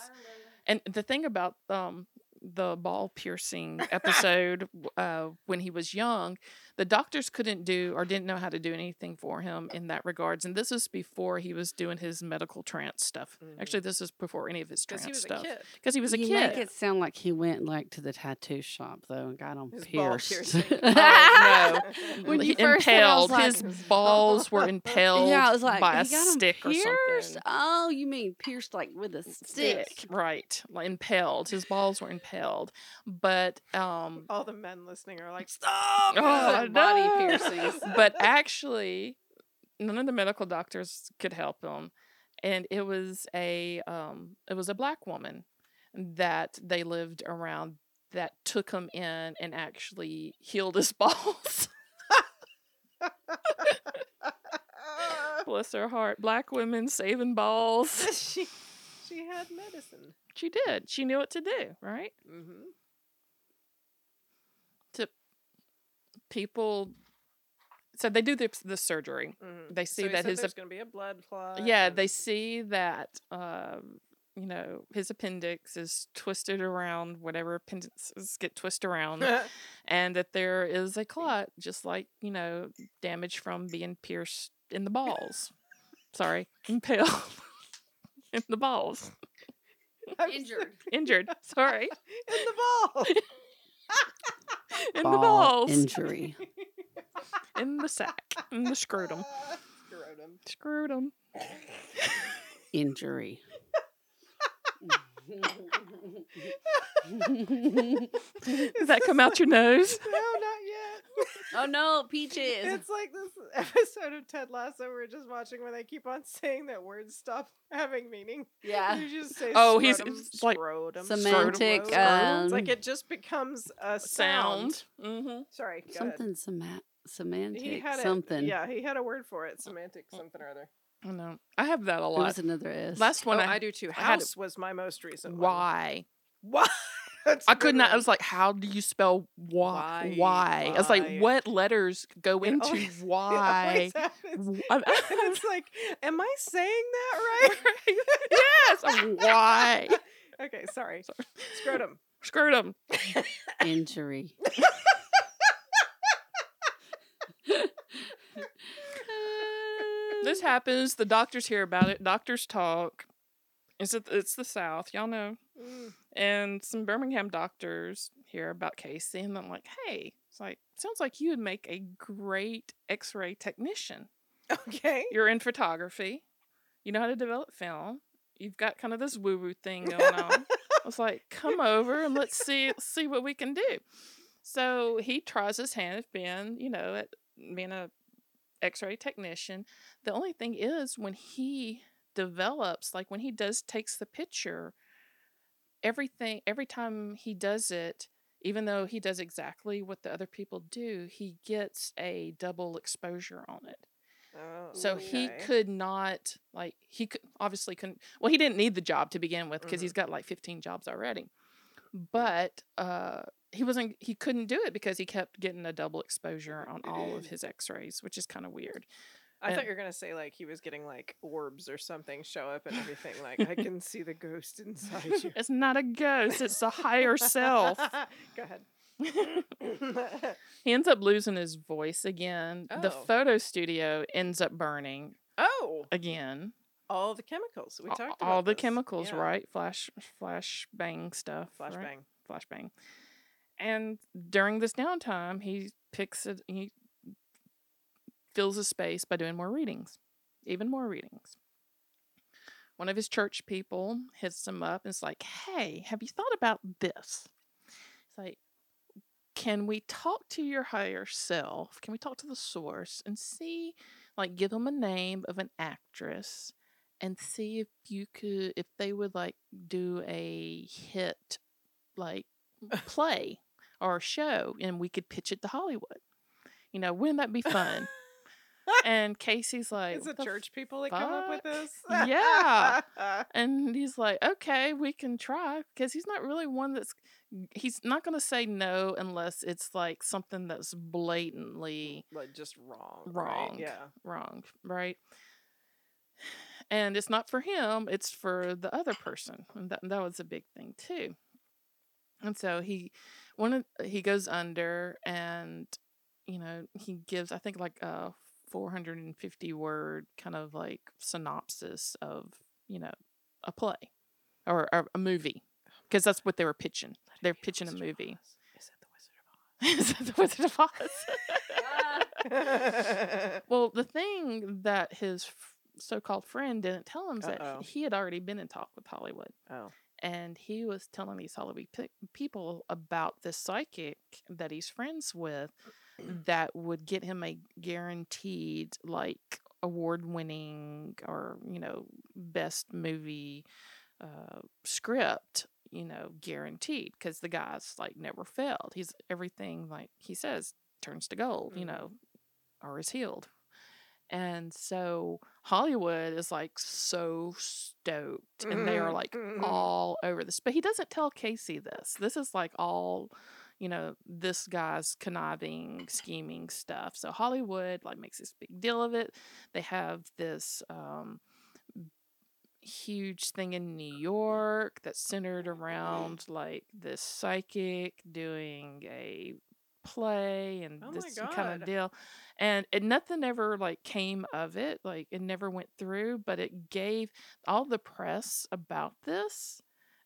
And the thing about um the ball piercing episode uh when he was young, the doctors couldn't do or didn't know how to do anything for him in that regards. And this is before he was doing his medical trance stuff. Mhm. Actually, this is before any of his Because trance he was stuff. a kid. Because he was a you kid. make it sound like he went like to the tattoo shop though and got them His pierced. piercing. Oh, When He you first said, was impaled. like- his balls were impaled yeah, I was like, by a he got 'em stick or pierced? something. Oh, you mean pierced like with a stick? Stick, right? Like impaled. His balls were impaled, but um, All the men listening are like, stop! Oh, Body no. piercings. but actually, none of the medical doctors could help him, and it was a um, it was a black woman that they lived around that took him in and actually healed his balls. Bless her heart, black women saving balls. she, she had medicine. She did. She knew what to do, right? Mm-hmm. People. So they do the, the surgery. Mm-hmm. They see so that his there's going to be a blood clot. yeah and- they see that um you know his appendix is twisted around whatever appendices get twisted around and that there is a clot just like you know damage from being pierced in the balls sorry impaled in the balls Injured. injured sorry in the ball. in the balls injury. in the sack in the scrotum Scrotum. scrotum Injury. Does that come out your nose No, not yet. oh no, peaches. It's like this episode of Ted Lasso we're just watching where they keep on saying that words stop having meaning. yeah. You just say Oh, he's- scrotum, it's like scrotum, semantic, scrotum. it's like um, it just becomes a sound. sound mm-hmm. Sorry, go ahead. Something sema- semantic. He had something. It, yeah, he had a word for it. Semantic something or other. I know. I have that a There lot. was another S. Last one oh, I, I do too. I had- House was my most recent one. why? Why? That's a I could good not. I was like, how do you spell why? Why? Why? I was like, what letters go It into always- why? always happens. And it's like, am I saying that right? yes. Why? okay, sorry. Scrotum. Scrotum. Injury. This happens. The doctors hear about it. Doctors talk. It's it, it's the South, y'all know. Mm. And some Birmingham doctors hear about Cayce, and I'm like, hey, it's like sounds like you would make a great X-ray technician. Okay. You're in photography. You know how to develop film. You've got kind of this woo woo thing going on. I was like, come over and let's see see what we can do. So he tries his hand at being, you know, at being a X-ray technician. The only thing is when he develops, like when he does takes the picture, everything every time he does it, even though he does exactly what the other people do, he gets a double exposure on it. Oh, So he could not like he could obviously couldn't well he didn't need the job to begin with because Mhm. he's got like 15 jobs already. But uh he wasn't he couldn't do it because he kept getting a double exposure on all of mm. his x-rays, which is kind of weird. I thought you were gonna say like he was getting like orbs or something show up and everything. Like I can see the ghost inside you. It's not a ghost, it's a higher self. Go ahead. he ends up losing his voice again. The Oh. photo studio ends up burning oh, again. all the chemicals we talked about. all the this. chemicals, Yeah. right? Flash flash bang stuff. Flash right? Flashbang. flashbang. And during this downtime, he picks it. He fills his space by doing more readings, even more readings. One of his church people hits him up and is like, "Hey, have you thought about this?" It's like, "Can we talk to your higher self? Can we talk to the source and see, like, give them a name of an actress?" And see if you could, if they would like do a hit like play or show and we could pitch it to Hollywood. You know, wouldn't that be fun? and Cayce's like, "Is it church people that come up with this. Yeah. and he's like, okay, we can try because he's not really one that's he's not going to say no unless it's like something that's blatantly like just wrong. Wrong. Right? Yeah. wrong, right? And it's not for him, it's for the other person. And that, that was a big thing too. And so he one of uh, he goes under and you know, he gives I think like a 450 word kind of like synopsis of, you know, a play or, or a movie because that's what they were pitching. They're pitching a movie. Is it the Wizard of Oz? Is that the Wizard of Oz? Well, the thing that his f- so-called friend didn't tell him is that Uh-oh. he had already been in talk with Hollywood, oh. And he was telling these Hollywood pe- people about this psychic that he's friends with that would get him a guaranteed like award-winning or you know best movie uh, script you know guaranteed because the guy's like never failed he's everything like he says turns to gold you Mhm. know or is healed and so hollywood is like so stoked and they are Mhm, like mhm. all over this but he doesn't tell cayce this. This is like all you know this guy's conniving scheming stuff. So hollywood like makes this big deal of it. They have this um huge thing in New York that's centered around like this psychic doing a play and Oh this kind of deal. And it, nothing ever like came of it. Like it never went through, but it gave all the press about this,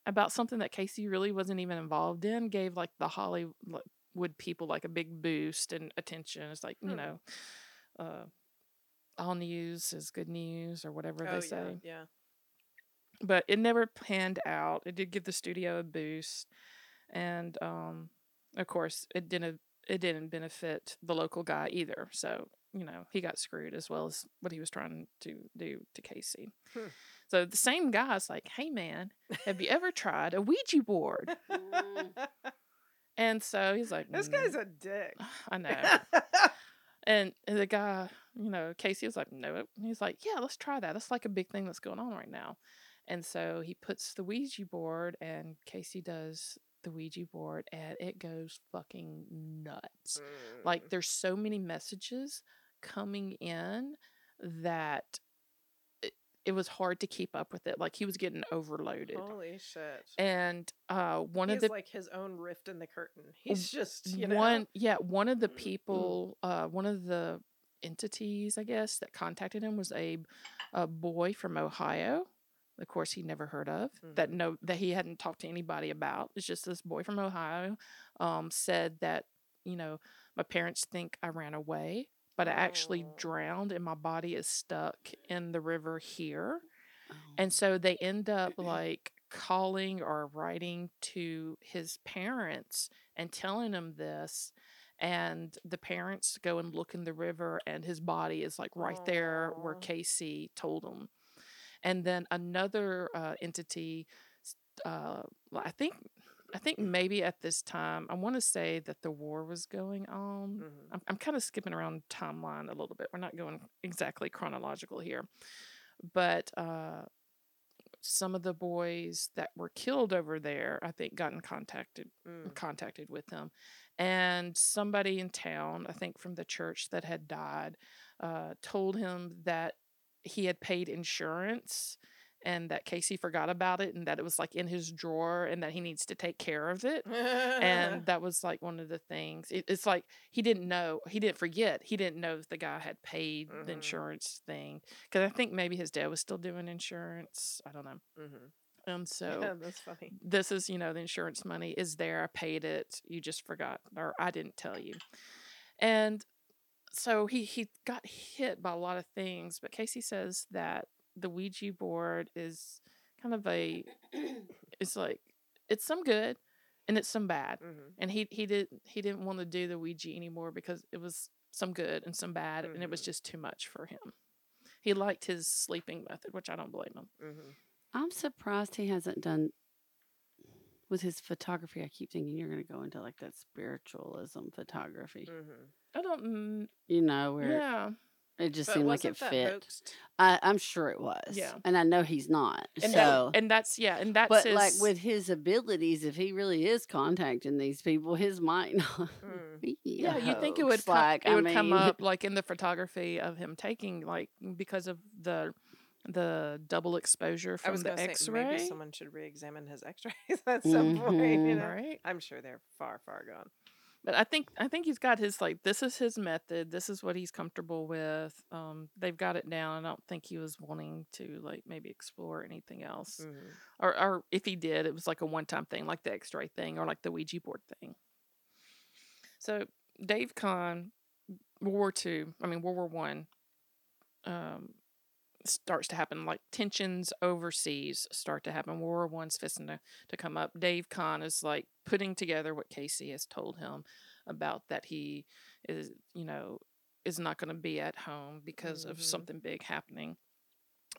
about something that Cayce really wasn't even involved in, gave like the Hollywood people like a big boost and attention. It's like, you Hmm. know, uh, all news is good news or whatever Oh, they say yeah. but it never panned out. It did give the studio a boost, and um, of course, it didn't. It didn't benefit the local guy either. So you know he got screwed as well as what he was trying to do to Cayce. Hmm. So the same guy's like, "Hey man, have you ever tried a Ouija board?" And so he's like, this "Mm, guy's a dick. I know." And the guy, you know, Cayce was like, no. He's like, yeah, let's try that. That's like a big thing that's going on right now. And so he puts the Ouija board, and Cayce does the Ouija board, and it goes fucking nuts. Mm. Like, there's so many messages coming in that it, it was hard to keep up with it. Like, he was getting overloaded. Holy shit. And uh, one He's of the like his own rift in the curtain. He's just you know one yeah one of the Mm, people uh one of the entities i guess that contacted him was a, a boy from ohio of course he never heard of that Mhm. no that he hadn't talked to anybody about it's just this boy from ohio um said that you know my parents think i ran away but i actually Oh. drowned and my body is stuck in the river here Oh. and so they end up like calling or writing to his parents and telling them this. And the parents go and look in the river, and his body is like right there where Cayce told him. And then another uh, entity, uh, well, I think I think maybe at this time, I want to say that the war was going on. Mhm. I'm, I'm kind of skipping around timeline a little bit. We're not going exactly chronological here, but uh, some of the boys that were killed over there, I think, got in contacted Mm. contacted with him, and somebody in town, I think from the church that had died, uh, told him that he had paid insurance and that Cayce forgot about it and that it was like in his drawer and that he needs to take care of it and that was like one of the things it, it's like he didn't know he didn't forget he didn't know if the guy had paid the Mhm. insurance thing because i think maybe his dad was still doing insurance i don't know Mhm. and so yeah, that's funny. this is you know the insurance money is there i paid it you just forgot or i didn't tell you and so he he got hit by a lot of things but cayce says that the ouija board is kind of a it's like it's some good and it's some bad hmm and he he did he didn't want to do the ouija anymore because it was some good and some bad and it was Mhm. just too much for him. He liked his sleeping method which i don't blame him. Hmm I'm surprised he hasn't done with his photography. I keep thinking you're going to go into like that spiritualism photography, hmm i don't you know, where yeah it just But seemed like it fit. hoaxed? I, I'm sure it was. Yeah. and I know he's not. and so, that, and that's yeah and that's but his, like with his abilities, if he really is contacting these people, his might not. Mm. be yeah a you think it would hoax. come, like it I would come up like in the photography of him taking like because of the the double exposure I from was the going to say x-ray maybe someone should re-examine his X-rays at some point. You Mhm. know? right I'm sure they're far, far gone. But i think i think he's got his like this is his method this is what he's comfortable with um they've got it down i don't think he was wanting to like maybe explore anything else hmm or or if he did it was like a one-time thing like the x-ray thing or like the ouija board thing. So dave kahn world war two i mean world war one um starts to happen like tensions overseas start to happen. World war one's fisting to, to come up. Dave kahn is like putting together what cayce has told him about that he is you know is not going to be at home because of Mhm. something big happening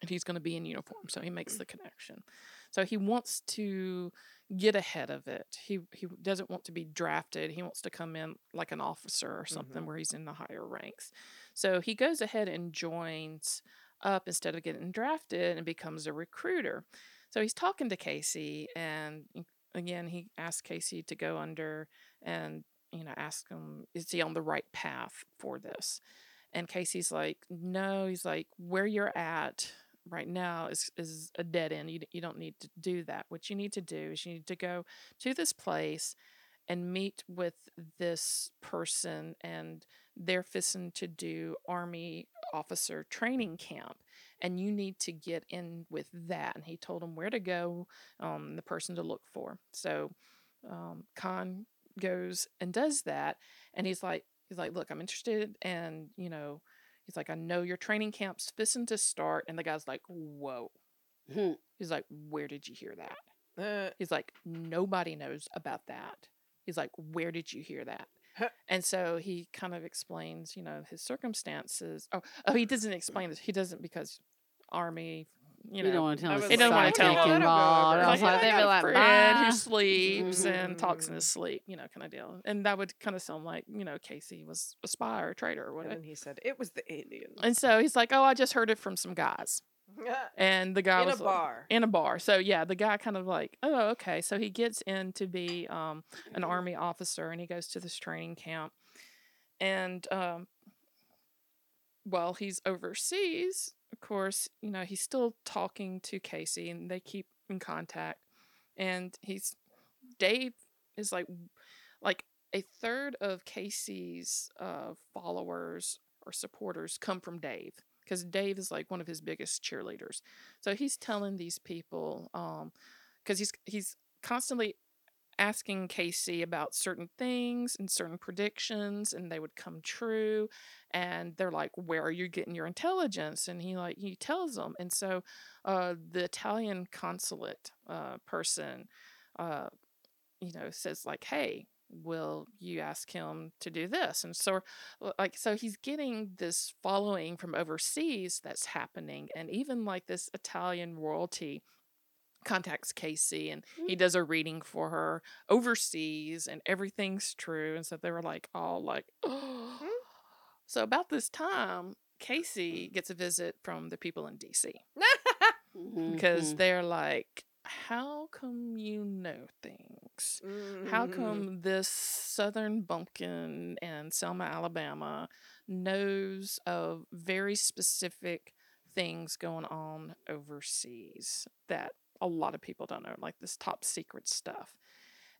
and he's going to be in uniform so he makes the connection. So he wants to get ahead of it. He he doesn't want to be drafted. He wants to come in like an officer or something where he's in the higher ranks. So he goes ahead and joins up instead of getting drafted and becomes a recruiter so he's talking to cayce and again he asks cayce to go under and you know ask him is he on the right path for this and Cayce's like, no, he's like, where you're at right now is is a dead end. You you don't need to do that. What you need to do is you need to go to this place and meet with this person and they're fixing to do army officer training camp and you need to get in with that and he told him where to go um, the person to look for so um, kahn goes and does that and he's like he's like look i'm interested and you know he's like i know your training camp's fixing to start and the guy's like whoa Hmm. he's like where did you hear that Uh, He's like, nobody knows about that. He's like, where did you hear that? Huh. And so he kind of explains, you know, his circumstances. Oh, oh, he doesn't explain this. He doesn't because army, you You, know, don't want to tell I us He don't wanna tell "Oh, him." that'll go involved. over. I was like, like, "Yeah, I they'd be a like, friend bye. who sleeps and talks in Mhm. his sleep, you know, kind of deal. And that would kind of sound like, you know, Cayce was a spy or a traitor or and whatever. then he said it was the aliens And so he's like, oh, I just heard it from some guys. And the guy in a was like- bar. in a bar. So yeah, the guy kind of like, oh, okay. So he gets in to be um, an army officer, and he goes to this training camp. And um, while he's overseas, of course, you know he's still talking to Cayce, and they keep in contact. And he's Dave is like like a third of Cayce's uh, followers or supporters come from Dave because Dave is like one of his biggest cheerleaders. So he's telling these people, um, because he's he's constantly asking Cayce about certain things and certain predictions, and they would come true. And they're like, "Where are you getting your intelligence?" And he like he tells them. And so, uh, the Italian consulate uh, person, uh, you know, says like, "Hey." Will you ask him to do this? And so uh, like so he's getting this following from overseas that's happening and even like this italian royalty contacts Cayce and he mm. does a reading for her overseas and everything's true. And so they were like all like, oh. So about this time, Cayce mm. gets a visit from the people in DC because Mhm. they're like, how come you know things? How Mhm. come this Southern bumpkin in Selma, Alabama knows of very specific things going on overseas that a lot of people don't know, like this top secret stuff?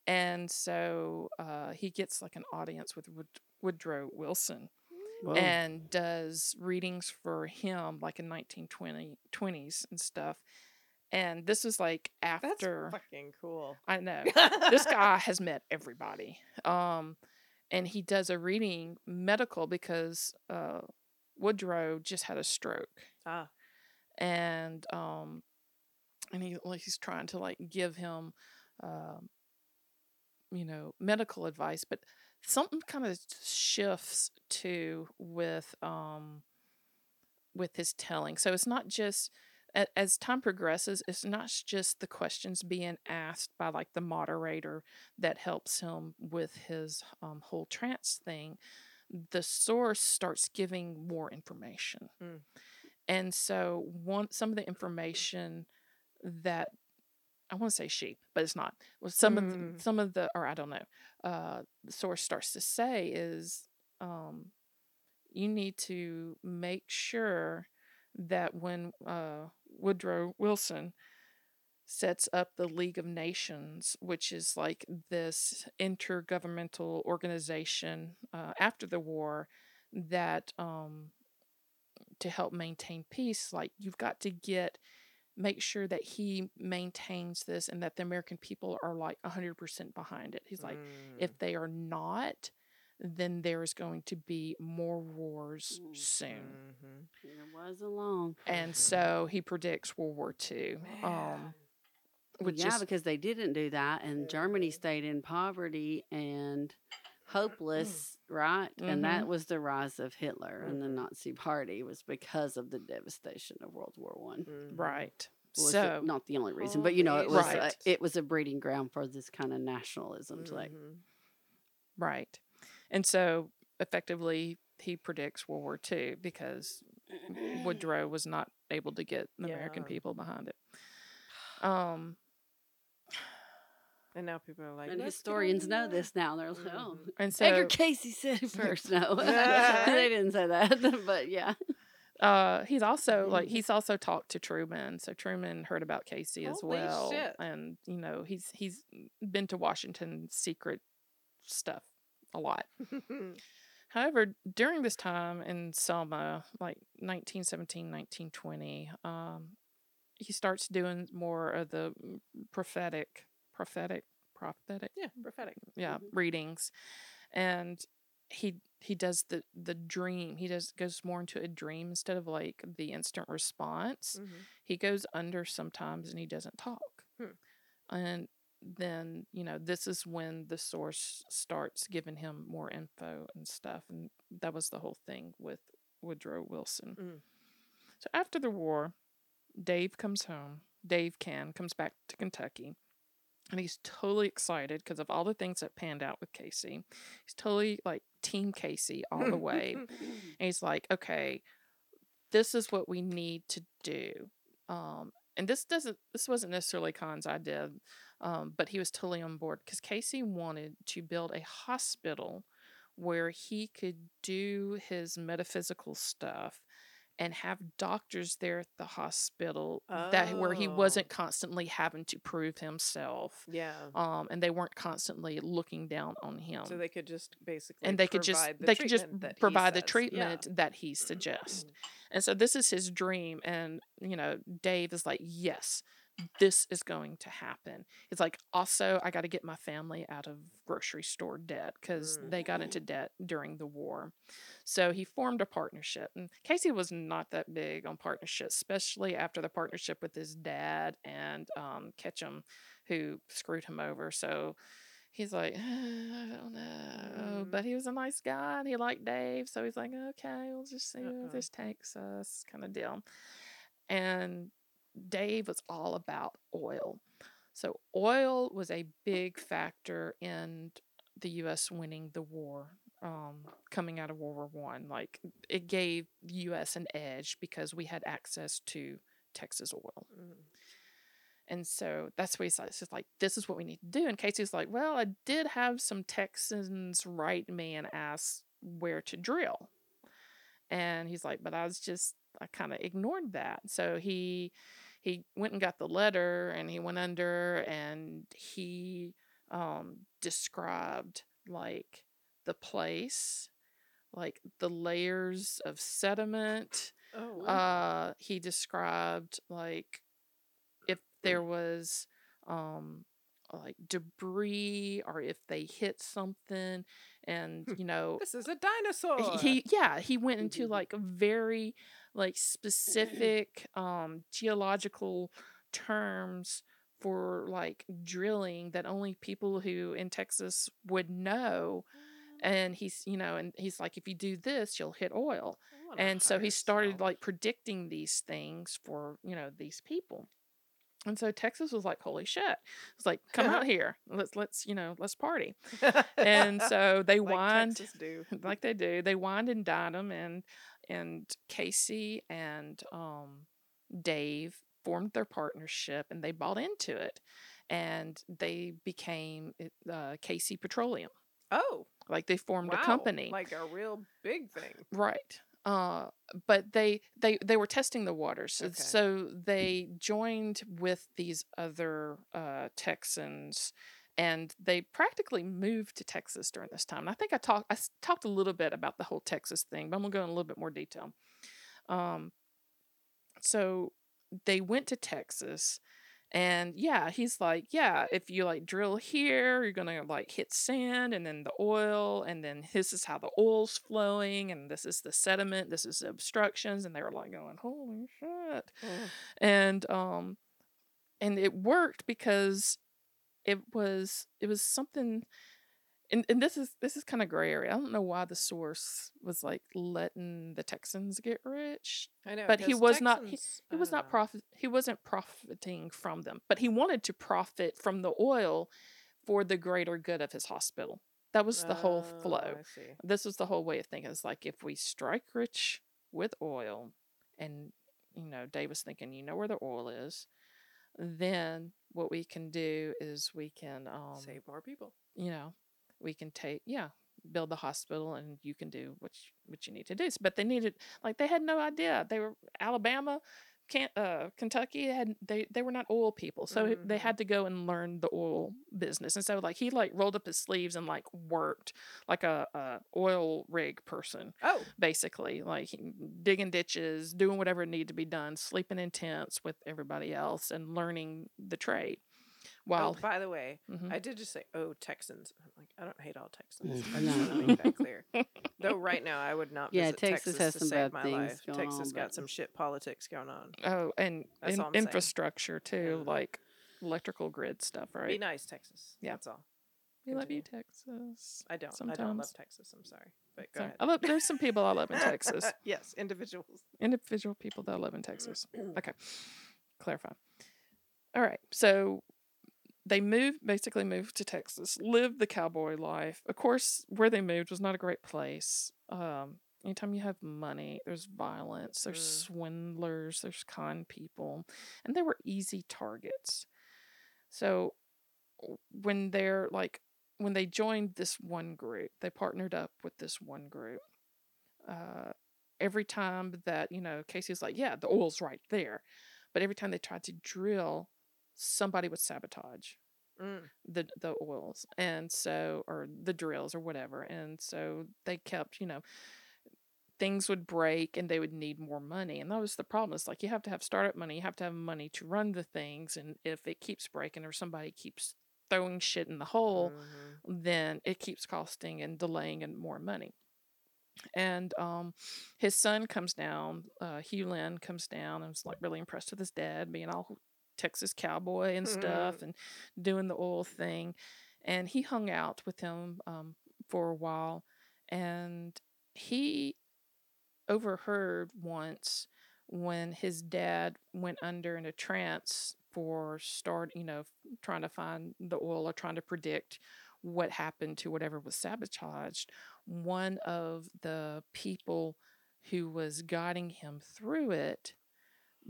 And so uh, he gets like an audience with Wood- Woodrow Wilson Whoa. and does readings for him like in 1920 20s and stuff. And this was like after That's fucking cool. I know this guy has met everybody. Um, and he does a reading medical because uh, Woodrow just had a stroke, Ah, and um, and he like he's trying to like give him, um, you know, medical advice, but something kind of shifts too with um with his telling. So it's not just as time progresses, it's not just the questions being asked by like the moderator that helps him with his um, whole trance thing. The source starts giving more information, Mm. and so one some of the information that I want to say she, but it's not. Well, some of Mm. the, some of the, or I don't know. Uh, the source starts to say is, um, you need to make sure that when uh, Woodrow Wilson sets up the League of Nations, which is like this intergovernmental organization uh, after the war that um, to help maintain peace, like you've got to get make sure that he maintains this and that the American people are like 100% behind it. He's like, mm, if they are not, then there's going to be more wars Mm. soon. mhm. It wasn't long. And so he predicts World War II, um, which yeah, is because they didn't do that, and Germany stayed in poverty and hopeless, right? And that was the rise of Hitler and the Nazi Party was because of the devastation of World War One. Right. Was so not the only reason, but you know, it was Right. uh, it was a breeding ground for this kind of nationalism. Like, right, and so effectively he predicts World War II because Woodrow was not able to get the American people behind it. Um, And now people are like, and historians know this now. They're like, oh, and so Edgar Cayce said it first. No, they didn't say that, but yeah. Uh, he's also like Mm-hmm. he's also talked to Truman, so Truman heard about Cayce as well, shit. and you know he's he's been to Washington secret stuff a lot. However, during this time in Selma, like 1917, 1920, um, he starts doing more of the mm, prophetic, prophetic, prophetic, yeah, prophetic. yeah, Mhm. readings, and he he does the the dream. He does goes more into a dream instead of like the instant response. Mhm. He goes under sometimes and he doesn't talk, Hmm. and then you know this is when the source starts giving him more info and stuff, and that was the whole thing with Woodrow Wilson. Mm. So after the war, Dave comes home. Dave Kahn comes back to Kentucky. And he's totally excited because of all the things that panned out with Cayce. He's totally like Team Cayce all the way. and he's like, okay, this is what we need to do. Um, and this doesn't, this wasn't necessarily Kahn's idea, um, but he was totally on board because Cayce wanted to build a hospital where he could do his metaphysical stuff and have doctors there at the hospital that where he Oh. wasn't constantly having to prove himself Yeah. um and they weren't constantly looking down on him So they could just basically and they could just the they could just treatment provide the says. Yeah. treatment that he suggests and so this is his dream and you know dave is like yes this is going to happen it's like also i got to get my family out of grocery store debt because they got into debt during the war so he formed a partnership and cayce was not that big on partnerships especially after the partnership with his dad and um, ketchum who screwed him over so he's like, I don't know. Mm. But he was a nice guy and he liked Dave. So he's like, okay, we'll just see Uh-uh. where this takes us, kind of deal. And Dave was all about oil. So oil was a big factor in the U.S. winning the war, um, coming out of World War One. Like it gave the U.S. an edge because we had access to Texas oil. Mm. And so that's what he said. It's just like, this is what we need to do. And Cayce's like, well, I did have some Texans write me and ask where to drill. And he's like, but I was just, I kind of ignored that. So he, he went and got the letter and he went under and he um, described like the place, like the layers of sediment. Oh, Uh, he described like if there was um like debris or if they hit something and you know this is a dinosaur. he, he yeah he went into like a very like specific um geological terms for like drilling that only people who in Texas would know and he's you know and he's like if you do this you'll hit oil. And so he started like predicting these things for you know these people. And so texas was like holy shit. It's like come out here. Let's let's you know let's party. And so they like whined Texas do. like they do. They wined and dined them and and cayce and um dave formed their partnership and they bought into it and they became uh, cayce petroleum Oh, like they formed wow, a company like a real big thing. Right. Uh, but they they they were testing the waters, so- Okay. so they joined with these other uh, Texans, and they practically moved to Texas during this time. And I think I talked I talked a little bit about the whole Texas thing, but I'm gonna go in a little bit more detail. Um, so they went to Texas. And yeah, he's like, yeah, if you like drill here, you're gonna like hit sand and then the oil, and then this is how the oil's flowing, and this is the sediment, this is the obstructions, and they were like going, holy shit, Mm. and um, and it worked because it was it was something, and and this is this is kind of gray area. I don't know why the source was like letting the Texans get rich, I know, but he was not- Texans- he was don't know. Uh profit he wasn't profiting from them but he wanted to profit from the oil for the greater good of his hospital that was the whole Oh, flow this was the whole way of thinking it's like if we strike rich with oil and you know dave was thinking you know where the oil is then what we can do is we can um Save more people. you know, we can take yeah, build the hospital and you can do what you, what you need to do. But they needed like they had no idea. They were Alabama, uh Kentucky had they they were not oil people. So he- they had to go and learn the oil business. And so like he like rolled up his sleeves and like worked like a, a oil rig person Oh, basically like digging ditches, doing whatever needed to be done, sleeping in tents with everybody else and learning the trade. While oh, by the way, Mhm. I did just say, "Oh, Texans." I'm like, I don't hate all Texans. I just want to make that clear. Though right now, I would not. Yeah, visit Texas Texas has to some save bad my things life. going Texas on, got but- some shit politics going on. Oh, and in- all I'm saying. infrastructure too, And- like electrical grid stuff, right? Be nice, Texas. Yeah. that's all. we love you, Texas. I don't. I don't love Texas. I'm sorry, but go Sorry. ahead. I love. There's some people I love in Texas. yes, individuals. Individual people that I love in Texas. Okay, clarify. All right, so they moved, basically moved to Texas, lived the cowboy life. Of course, where they moved was not a great place. Um, anytime you have money, there's violence, there's Mm. swindlers, there's con people, and they were easy targets. So when they're like when they joined this one group, they partnered up with this one group. Uh, every time that you know Cayce's like, yeah, the oil's right there, but every time they tried to drill, somebody would sabotage Mm. the the oils and so or the drills or whatever and so they kept you know things would break and they would need more money and that was the problem it's like you have to have startup money you have to have money to run the things and if it keeps breaking or somebody keeps throwing shit in the hole Mhm. then it keeps costing and delaying and more money. And um, his son comes down, uh, Hugh Lynn comes down and was like really impressed with his dad being all Texas cowboy and stuff and doing the oil thing. And he hung out with him um, for a while and he overheard once when his dad went under in a trance for start, you know, trying to find the oil or trying to predict what happened to whatever was sabotaged. One of the people who was guiding him through it,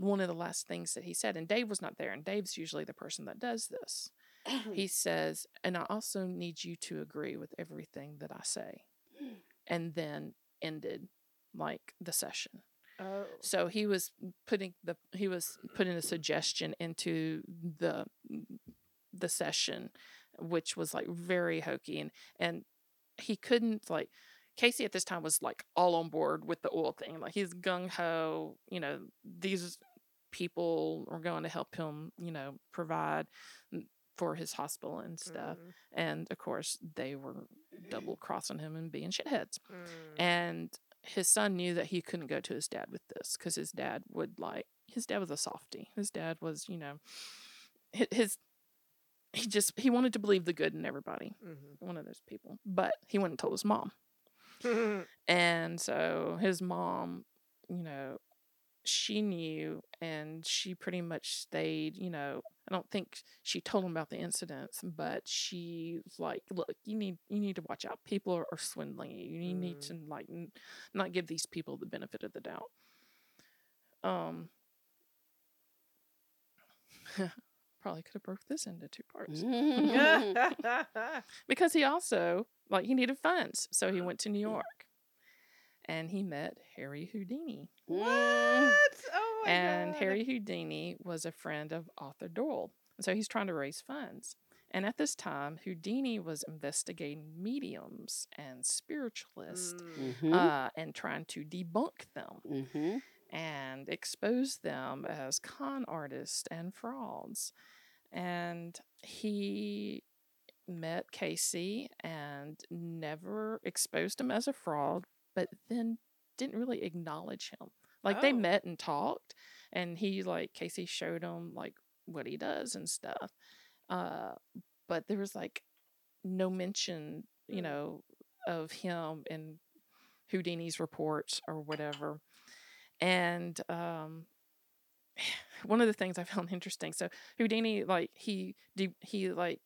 one of the last things that he said, and Dave was not there, and Dave's usually the person that does this. He says, and I also need you to agree with everything that I say. Mm. And then ended like the session. Oh. So he was putting the he was putting a suggestion into the the session, which was like very hokey and and he couldn't like Cayce at this time was like all on board with the oil thing. Like he's gung ho, you know, these people are going to help him, you know, provide for his hospital and stuff. Mm, And of course, they were double crossing him and being shitheads mm. and his son knew that he couldn't go to his dad with this because his dad would like his dad was a softie his dad was you know hi- his he just he wanted to believe the good in everybody Mhm. one of those people but he went and told his mom and so his mom you know she knew and she pretty much stayed you know i don't think she told him about the incidents but she was like look you need you need to watch out. People are, are swindling you. You need Mm. to like n- not give these people the benefit of the doubt. Um probably could have broke this into two parts. Because he also like he needed funds so he went to new york and he met harry houdini what? Oh my and god. Harry Houdini was a friend of Arthur Doyle. And so he's trying to raise funds. And at this time, Houdini was investigating mediums and spiritualists Mm. Mhm. uh, and trying to debunk them Mhm. and expose them as con artists and frauds. And he met Cayce and never exposed him as a fraud, but then didn't really acknowledge him. Like they Oh. met and talked, and he like Cayce showed him like what he does and stuff. Uh, but there was like no mention, you Hmm. know, of him in Houdini's reports or whatever. And um, one of the things I found interesting, so Houdini like he de- he like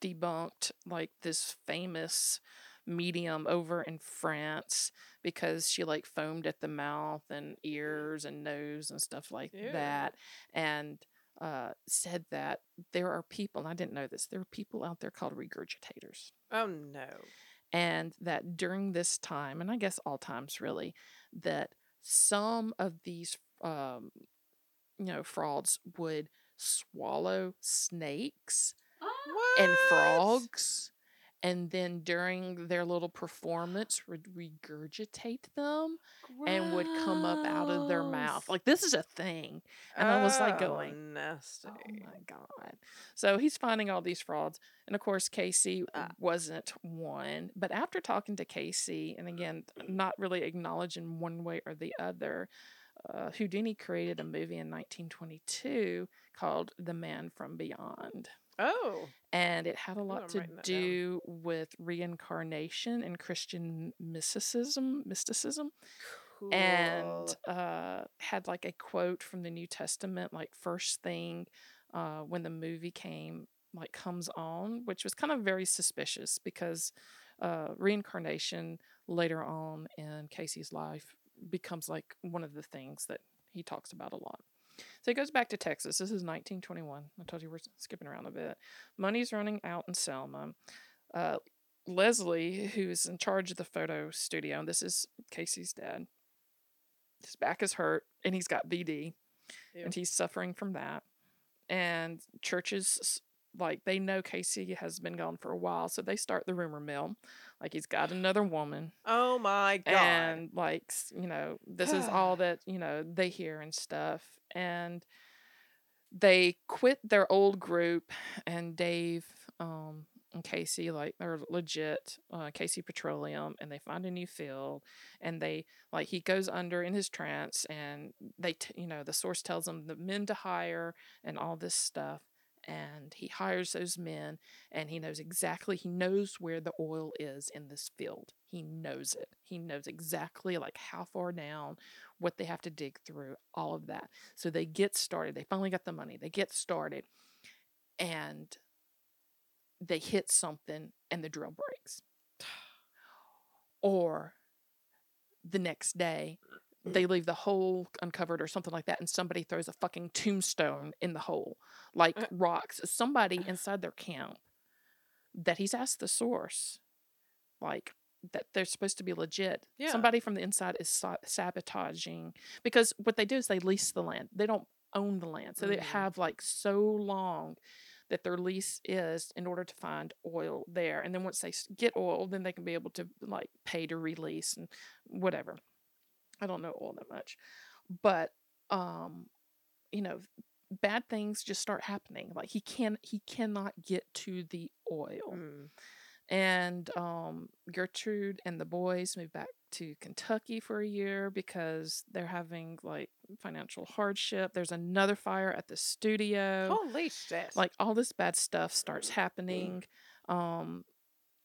debunked like this famous medium over in France because she like foamed at the mouth and ears and nose and stuff like Ew. that and uh, said that there are people and I didn't know this there are people out there called regurgitators Oh no. and that during this time and i guess all times really that some of these um you know frauds would swallow snakes What? and frogs and then during their little performance would regurgitate them and would come up out of their mouth like this is a thing and I was, like, Oh, going, nasty. Oh my god. So he's finding all these frauds. And of course Cayce Ah. wasn't one. But after talking to Cayce, and again, not really acknowledging one way or the other, uh, Houdini created a movie in 1922 called The Man from Beyond. Oh. And it had a lot to that down. do with reincarnation and Christian mysticism. Mysticism Cool. and uh, had like a quote from the New Testament, like first thing uh, when the movie came, like comes on, which was kind of very suspicious because uh, reincarnation later on in Cayce's life becomes like one of the things that he talks about a lot. So he goes back to Texas. This is 1921. I told you we're skipping around a bit. Money's running out in Selma. Uh, Leslie, who's in charge of the photo studio, and this is Cayce's dad, his back is hurt and he's got BD and he's suffering from that. And churches, like, they know Cayce has been gone for a while, so they start the rumor mill. Like, he's got another woman. Oh my god. And, like, you know, this is all that, you know, they hear and stuff. And they quit their old group, and Dave, um, and Cayce, like they're legit uh, Cayce Petroleum, and they find a new field, and they like he goes under in his trance, and they, t- you know, the source tells them the men to hire and all this stuff, and he hires those men and he knows exactly he knows where the oil is in this field. He knows it. He knows exactly like how far down what they have to dig through all of that. So they get started they finally got the money they get started and they hit something and the drill breaks. Or the next day they leave the hole uncovered or something like that and somebody throws a fucking tombstone in the hole like Uh. rocks somebody inside their camp that he's asked the source like that they're supposed to be legit Yeah. somebody from the inside is sabotaging because what they do is they lease the land they don't own the land so they Mhm. have like so long that their lease is in order to find oil there and then once they get oil then they can be able to like pay to release and whatever i don't know oil that much but um you know bad things just start happening like he can he cannot get to the oil Mm. and um, Gertrude and the boys move back to Kentucky for a year because they're having like financial hardship. There's another fire at the studio. Holy shit! Like all this bad stuff starts happening. Um,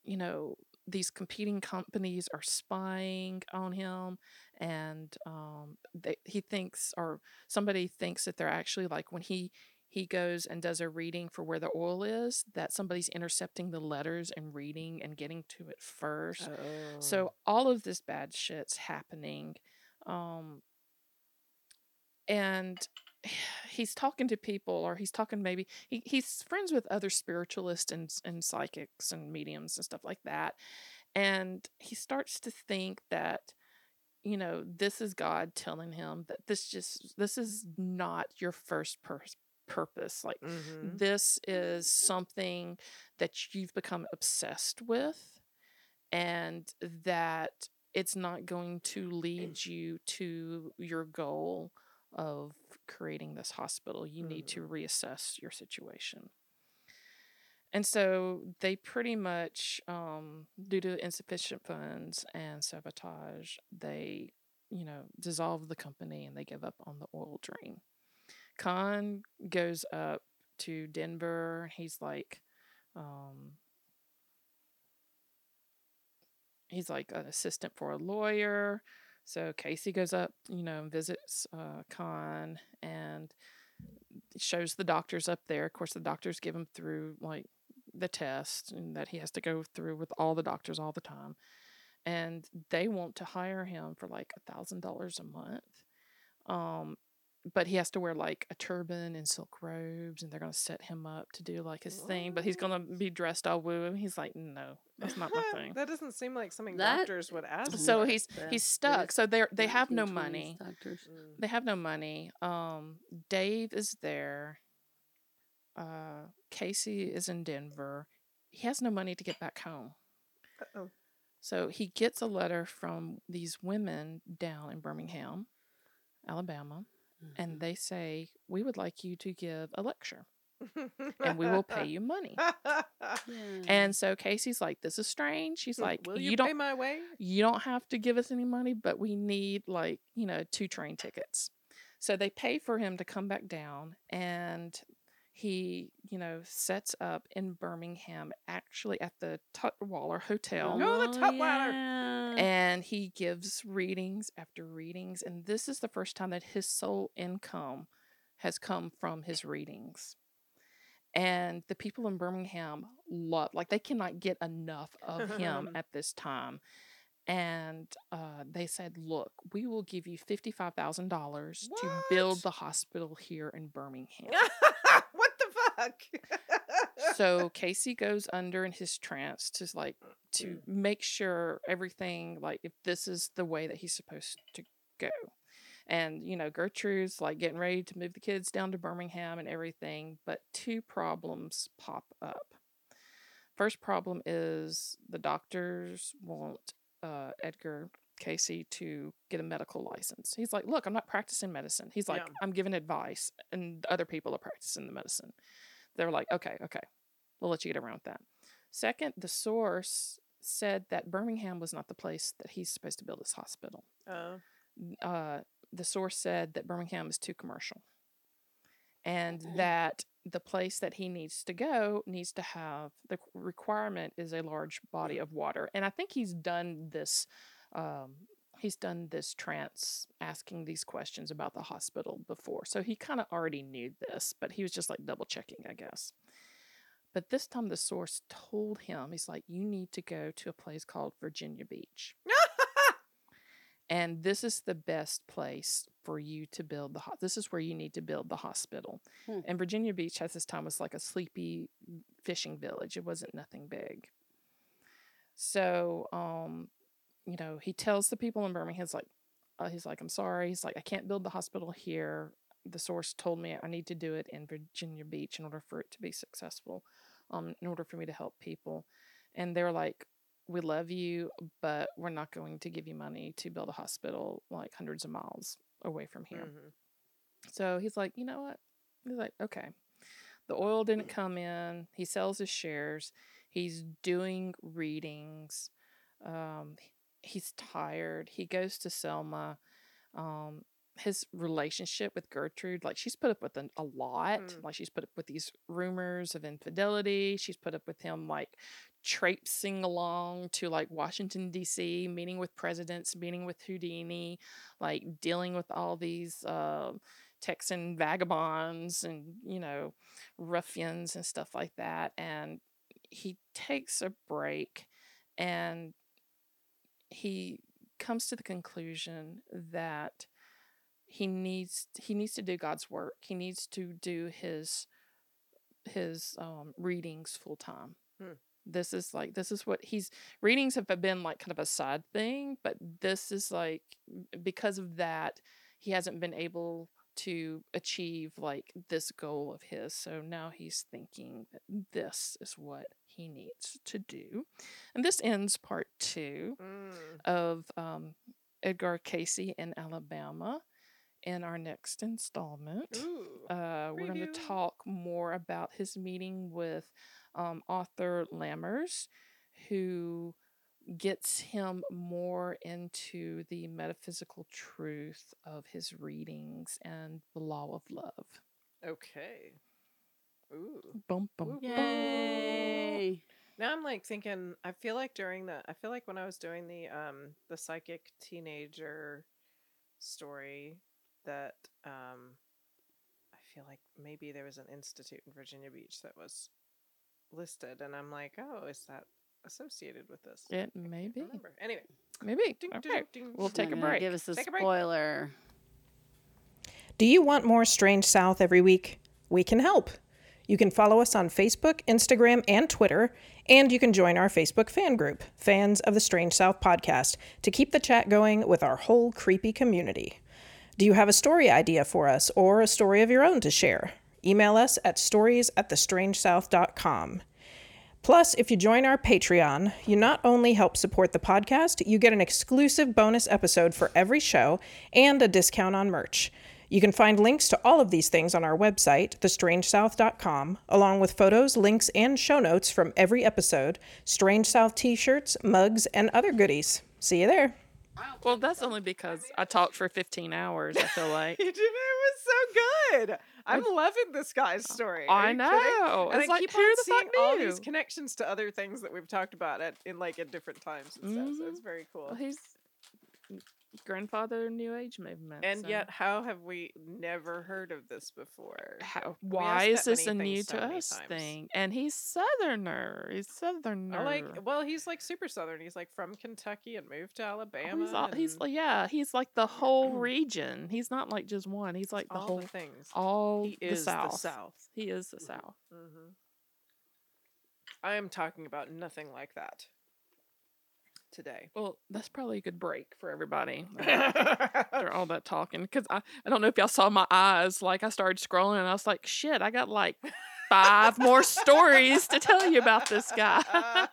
you know, these competing companies are spying on him, and um, they, he thinks, or somebody thinks that they're actually like when he he goes and does a reading for where the oil is, that somebody's intercepting the letters and reading and getting to it first. Oh. So all of this bad shit's happening. Um and he's talking to people or he's talking maybe he, he's friends with other spiritualists and and psychics and mediums and stuff like that. And he starts to think that you know, this is God telling him that this just this is not your first pur- purpose. Like Mhm. this is something that you've become obsessed with and that it's not going to lead you to your goal of creating this hospital you need to reassess your situation and so they pretty much um, due to insufficient funds and sabotage they you know dissolve the company and they give up on the oil dream Kahn goes up to Denver. He's like, um, he's like an assistant for a lawyer. So Cayce goes up, you know, and visits uh, Kahn and shows the doctors up there. Of course, the doctors give him through like the test and that he has to go through with all the doctors all the time. And they want to hire him for like a thousand dollars a month. Um, but he has to wear like a turban and silk robes and they're going to set him up to do like his thing but he's going to be dressed all woo and he's like no that's not my thing that doesn't seem like something That- doctors would ask. so for. he's Yeah, he's stuck is so they're they have no money Doctors. Mm. they have no money um dave is there uh cayce is in denver he has no money to get back home Uh-oh. so he gets a letter from these women down in birmingham alabama Mm-hmm. and they say we would like you to give a lecture and we will pay you money Yeah. and so cayce's like this is strange she's like Will you, you, don't pay my way? you don't have to give us any money, but we need like, you know, two train tickets. So they pay for him to come back down and he, you know, sets up in Birmingham, actually at the Tutwiler Hotel. Oh, the Tutwiler. yeah. And he gives readings after readings. And this is the first time that his sole income has come from his readings. And the people in Birmingham love, like, they cannot get enough of him at this time. And uh, they said, Look, we will give you $55,000 to build the hospital here in Birmingham. fuck? so Cayce goes under in his trance to like to make sure everything like if this is the way that he's supposed to go. And you know, Gertrude's like getting ready to move the kids down to Birmingham and everything, but two problems pop up. First problem is the doctors want uh, Edgar Cayce to get a medical license. He's like, "Look, I'm not practicing medicine." He's like, Yeah. "I'm giving advice, and other people are practicing the medicine." They're like, "Okay, okay, we'll let you get around with that." Second, the source said that Birmingham was not the place that he's supposed to build his hospital. Oh. Uh, the source said that Birmingham is too commercial, and that the place that he needs to go needs to have the requirement is a large body of water. And I think he's done this um, he's done this trance asking these questions about the hospital before. So he kind of already knew this, but he was just like double checking, I guess. But this time the source told him, he's like, you need to go to a place called Virginia Beach. and this is the best place for you to build the ho- this is where you need to build the hospital Hmm. and virginia beach at this time was like a sleepy fishing village it wasn't nothing big so um you know he tells the people in birmingham he's like uh, he's like i'm sorry he's like i can't build the hospital here the source told me i need to do it in virginia beach in order for it to be successful um in order for me to help people and they're like we love you, but we're not going to give you money to build a hospital like hundreds of miles away from here. Mhm. So he's like, you know what? He's like, okay. The oil didn't come in. He sells his shares. He's doing readings. Um, he's tired. He goes to Selma. Um, his relationship with Gertrude, like she's put up with an, a lot. Mm. Like she's put up with these rumors of infidelity. She's put up with him like traipsing along to like Washington D.C., meeting with presidents, meeting with Houdini, like dealing with all these uh, Texan vagabonds and you know ruffians and stuff like that. And he takes a break, and he comes to the conclusion that he needs he needs to do God's work. He needs to do his his um, readings full time. Hmm. This is like this is what he's readings have been like kind of a side thing, but this is like because of that he hasn't been able to achieve like this goal of his. So now he's thinking that this is what he needs to do. And this ends part two Mm. of um, Edgar Cayce in Alabama in our next installment. Ooh. Uh, we're going to talk more about his meeting with um, Arthur Lammers, who gets him more into the metaphysical truth of his readings and the law of love. Okay. Ooh. Bum, bum, Woo. bum. Yay. Now I'm like thinking. I feel like during the. I feel like when I was doing the um the psychic teenager story, that um, I feel like maybe there was an institute in Virginia Beach that was listed, and I'm like, oh, is that associated with this? It I may be. Remember. Anyway. Maybe. Ding, ding, Okay. ding. We'll take a break. Give us a Take a spoiler. Do you want more Strange South every week? We can help. You can follow us on Facebook, Instagram, and Twitter, and you can join our Facebook fan group, Fans of the Strange South podcast, to keep the chat going with our whole creepy community. Do you have a story idea for us or a story of your own to share? Email us at stories at thestrangesouth.com. Plus, if you join our Patreon, you not only help support the podcast, you get an exclusive bonus episode for every show and a discount on merch. You can find links to all of these things on our website, thestrangesouth.com, along with photos, links, and show notes from every episode, Strange South t shirts, mugs, and other goodies. See you there. Well, that's only because I talked for 15 hours, I feel like. You did. It was so good. I'm loving this guy's story. I you kidding? know. And It's I like, keep who on the fuck seeing all these connections to other things that we've talked about at in like at different times and stuff. So it's mm-hmm. very cool. Well, he's grandfather New Age movement. and so yet, how have we never heard of this before? how, why is this a new so to us times. thing? And he's southerner. He's southerner. Like. Well, he's like super southern. He's like from Kentucky and moved to Oh, Alabama. he's, all, he's and like yeah, he's like the whole region. He's not like just one. He's like the all whole the things. all he the is South. the South. He is the South. hmm I am talking about nothing like that today. Well, that's probably a good break for everybody. after all that talking because I, I don't know if y'all saw my eyes like i started scrolling and i was like shit i got like five more stories to tell you about this guy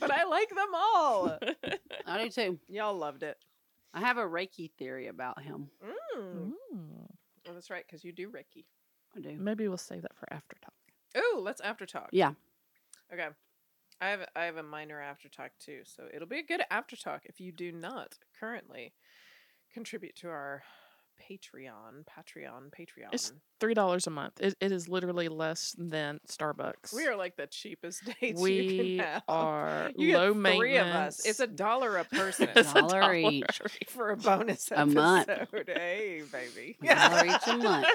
but I like them all. I do too. Y'all loved it. I have a Reiki theory about him. Mm. Mm. Oh, that's right, because you do Reiki. I do. maybe we'll save that for after talk Oh, let's after talk. Yeah. Okay. I have I have a minor after talk too, so it'll be a good after talk if you do not currently contribute to our Patreon, Patreon, Patreon. It's Three dollars a month. It, it is literally less than Starbucks. we are like the cheapest dates you we can have. are You low get maintenance. three of us. It's a dollar a person It's a Dollar each. for a bonus A episode. month. Hey, baby. Dollar each a month.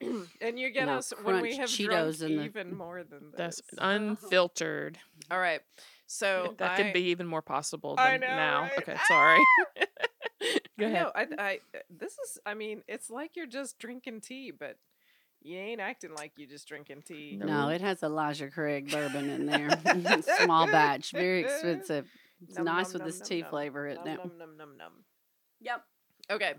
and you get Now us when we have Cheetos drunk in the- even more than this. That's unfiltered. All right. So that I, could be even more possible I than know, now. right? Okay, ah! sorry. Go ahead. No, I, I uh, this is. I mean, it's like you're just drinking tea, but you ain't acting like you just drinking tea. No. No, it has Elijah Craig bourbon in there. Small batch, very expensive. It's Nom, nice nom, with nom, this nom, tea nom. flavor in Num, it. num, num, num, num. Yep. Okay.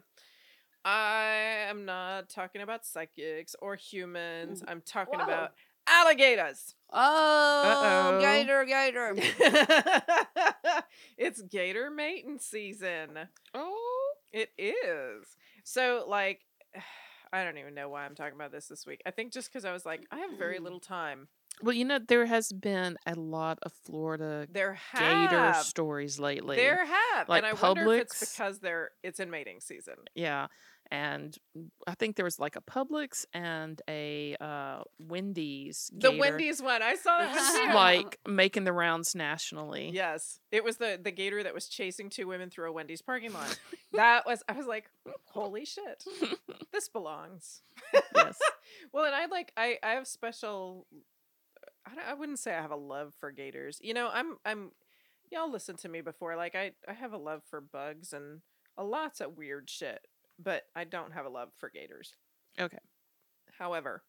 I am not talking about psychics or humans. I'm talking Whoa. about alligators. Oh, Uh-oh. gator, gator. it's gator mating season. Oh, It is. So, like, I don't even know why I'm talking about this this week. I think just because I was like, I have very little time. Well, you know there has been a lot of Florida There gator stories lately. There have. Like and I wonder if it's Publix. because they're it's in mating season. Yeah. And I think there was like a Publix and a uh, Wendy's. The gator, Wendy's one. I saw that one like making the rounds nationally. Yes. It was the the gator that was chasing two women through a Wendy's parking lot. that was I was like, holy shit. This belongs. yes. Well, and I like I I have special I, I wouldn't say I have a love for gators. You know, I'm I'm y'all listened to me before. Like I I have a love for bugs and a lots of weird shit, but I don't have a love for gators. Okay. However,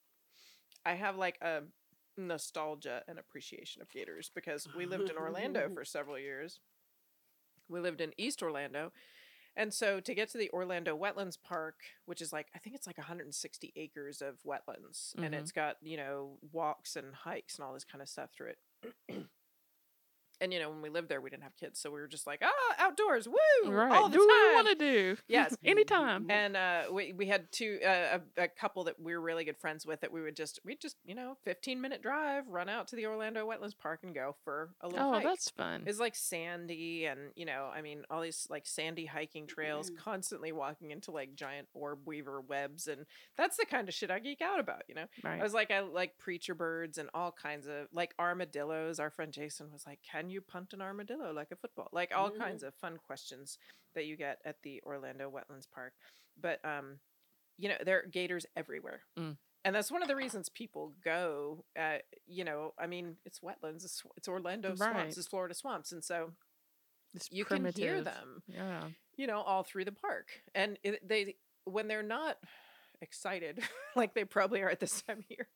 I have like a nostalgia and appreciation of gators because we lived in Orlando for several years. We lived in East Orlando. And so to get to the Orlando Wetlands Park, which is like I think it's like 160 acres of wetlands and Mhm. it's got, you know, walks and hikes and all this kind of stuff through it. And you know, when we lived there we didn't have kids, so we were just like, "Ah, outdoors, woo!" Right. all the do what we want to do. Yes. Anytime. And uh, we we had two uh, a, a couple that we were really good friends with that we would just we just you know fifteen minute drive run out to the Orlando Wetlands Park and go for a little Oh, hike. that's fun. It's like sandy and you know I mean all these like sandy hiking trails, constantly walking into like giant orb weaver webs, and that's the kind of shit I geek out about. You know, I was like I like preacher birds and all kinds of like armadillos. Our friend Jason was like, "Can you punt an armadillo like a football?" Like all Mhm. kinds of fun questions that you get at the Orlando Wetlands Park. But um, you know, there are gators everywhere. Mm. And that's one of the reasons people go. Uh, you know, I mean, it's wetlands. It's, it's Orlando swamps. It's Florida swamps, and so It's you can hear them. Yeah. You know, all through the park, and it, they when they're not excited like they probably are at this time of year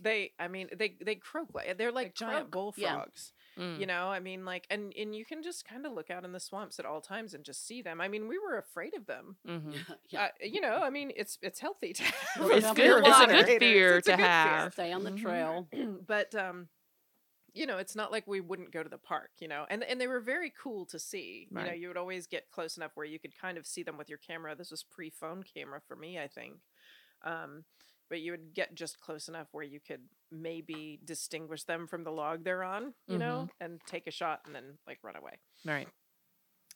they i mean they they croak like they're like giant croak, yeah. bullfrogs Mm. you know i mean like and and you can just kind of look out in the swamps at all times and just see them i mean we were afraid of them Mhm. yeah. uh, you know i mean it's it's healthy to have Well, a it's fear good- it's a good fear It's a to good fear. have. Stay on the Mhm. trail. but um you know it's not like we wouldn't go to the park you know and and they were very cool to see you know you would always get close enough where you could kind of see them with your camera this was pre-phone camera for me i think um but you would get just close enough where you could maybe distinguish them from the log they're on you know and take a shot and then like run away. Right.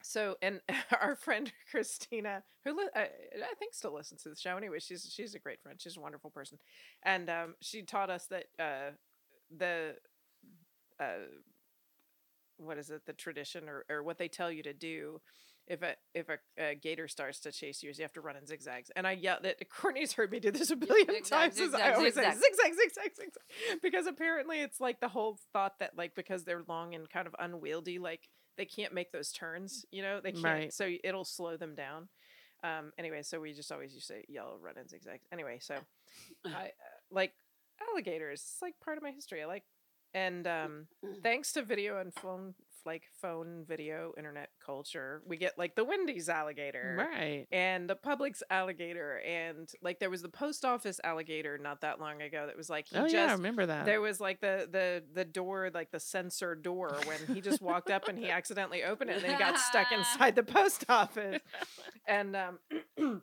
so and our friend christina who li- I, I think still listens to the show anyway she's she's a great friend she's a wonderful person. And um, she taught us that uh, the uh, what is it the tradition or, or what they tell you to do if a if a, a gator starts to chase you is you have to run in zigzags. And i yelled that courtney's heard me do this a billion zigzag, times as i always zigzag. say zigzag zigzag zigzag. Because apparently it's like the whole thought that like because they're long and kind of unwieldy like they can't make those turns you know? They can't Right. so it'll slow them down. Um anyway so we just always used to yell run in zigzags. Anyway so i uh, like alligators it's like part of my history i like and um thanks to video and phone like phone video internet culture we get like the wendy's alligator Right. and the Publix alligator and like there was the post office alligator not that long ago that was like he oh just yeah, I remember that. there was like the the the door like the sensor door when he just walked up and he accidentally opened it and then he got stuck inside the post office and um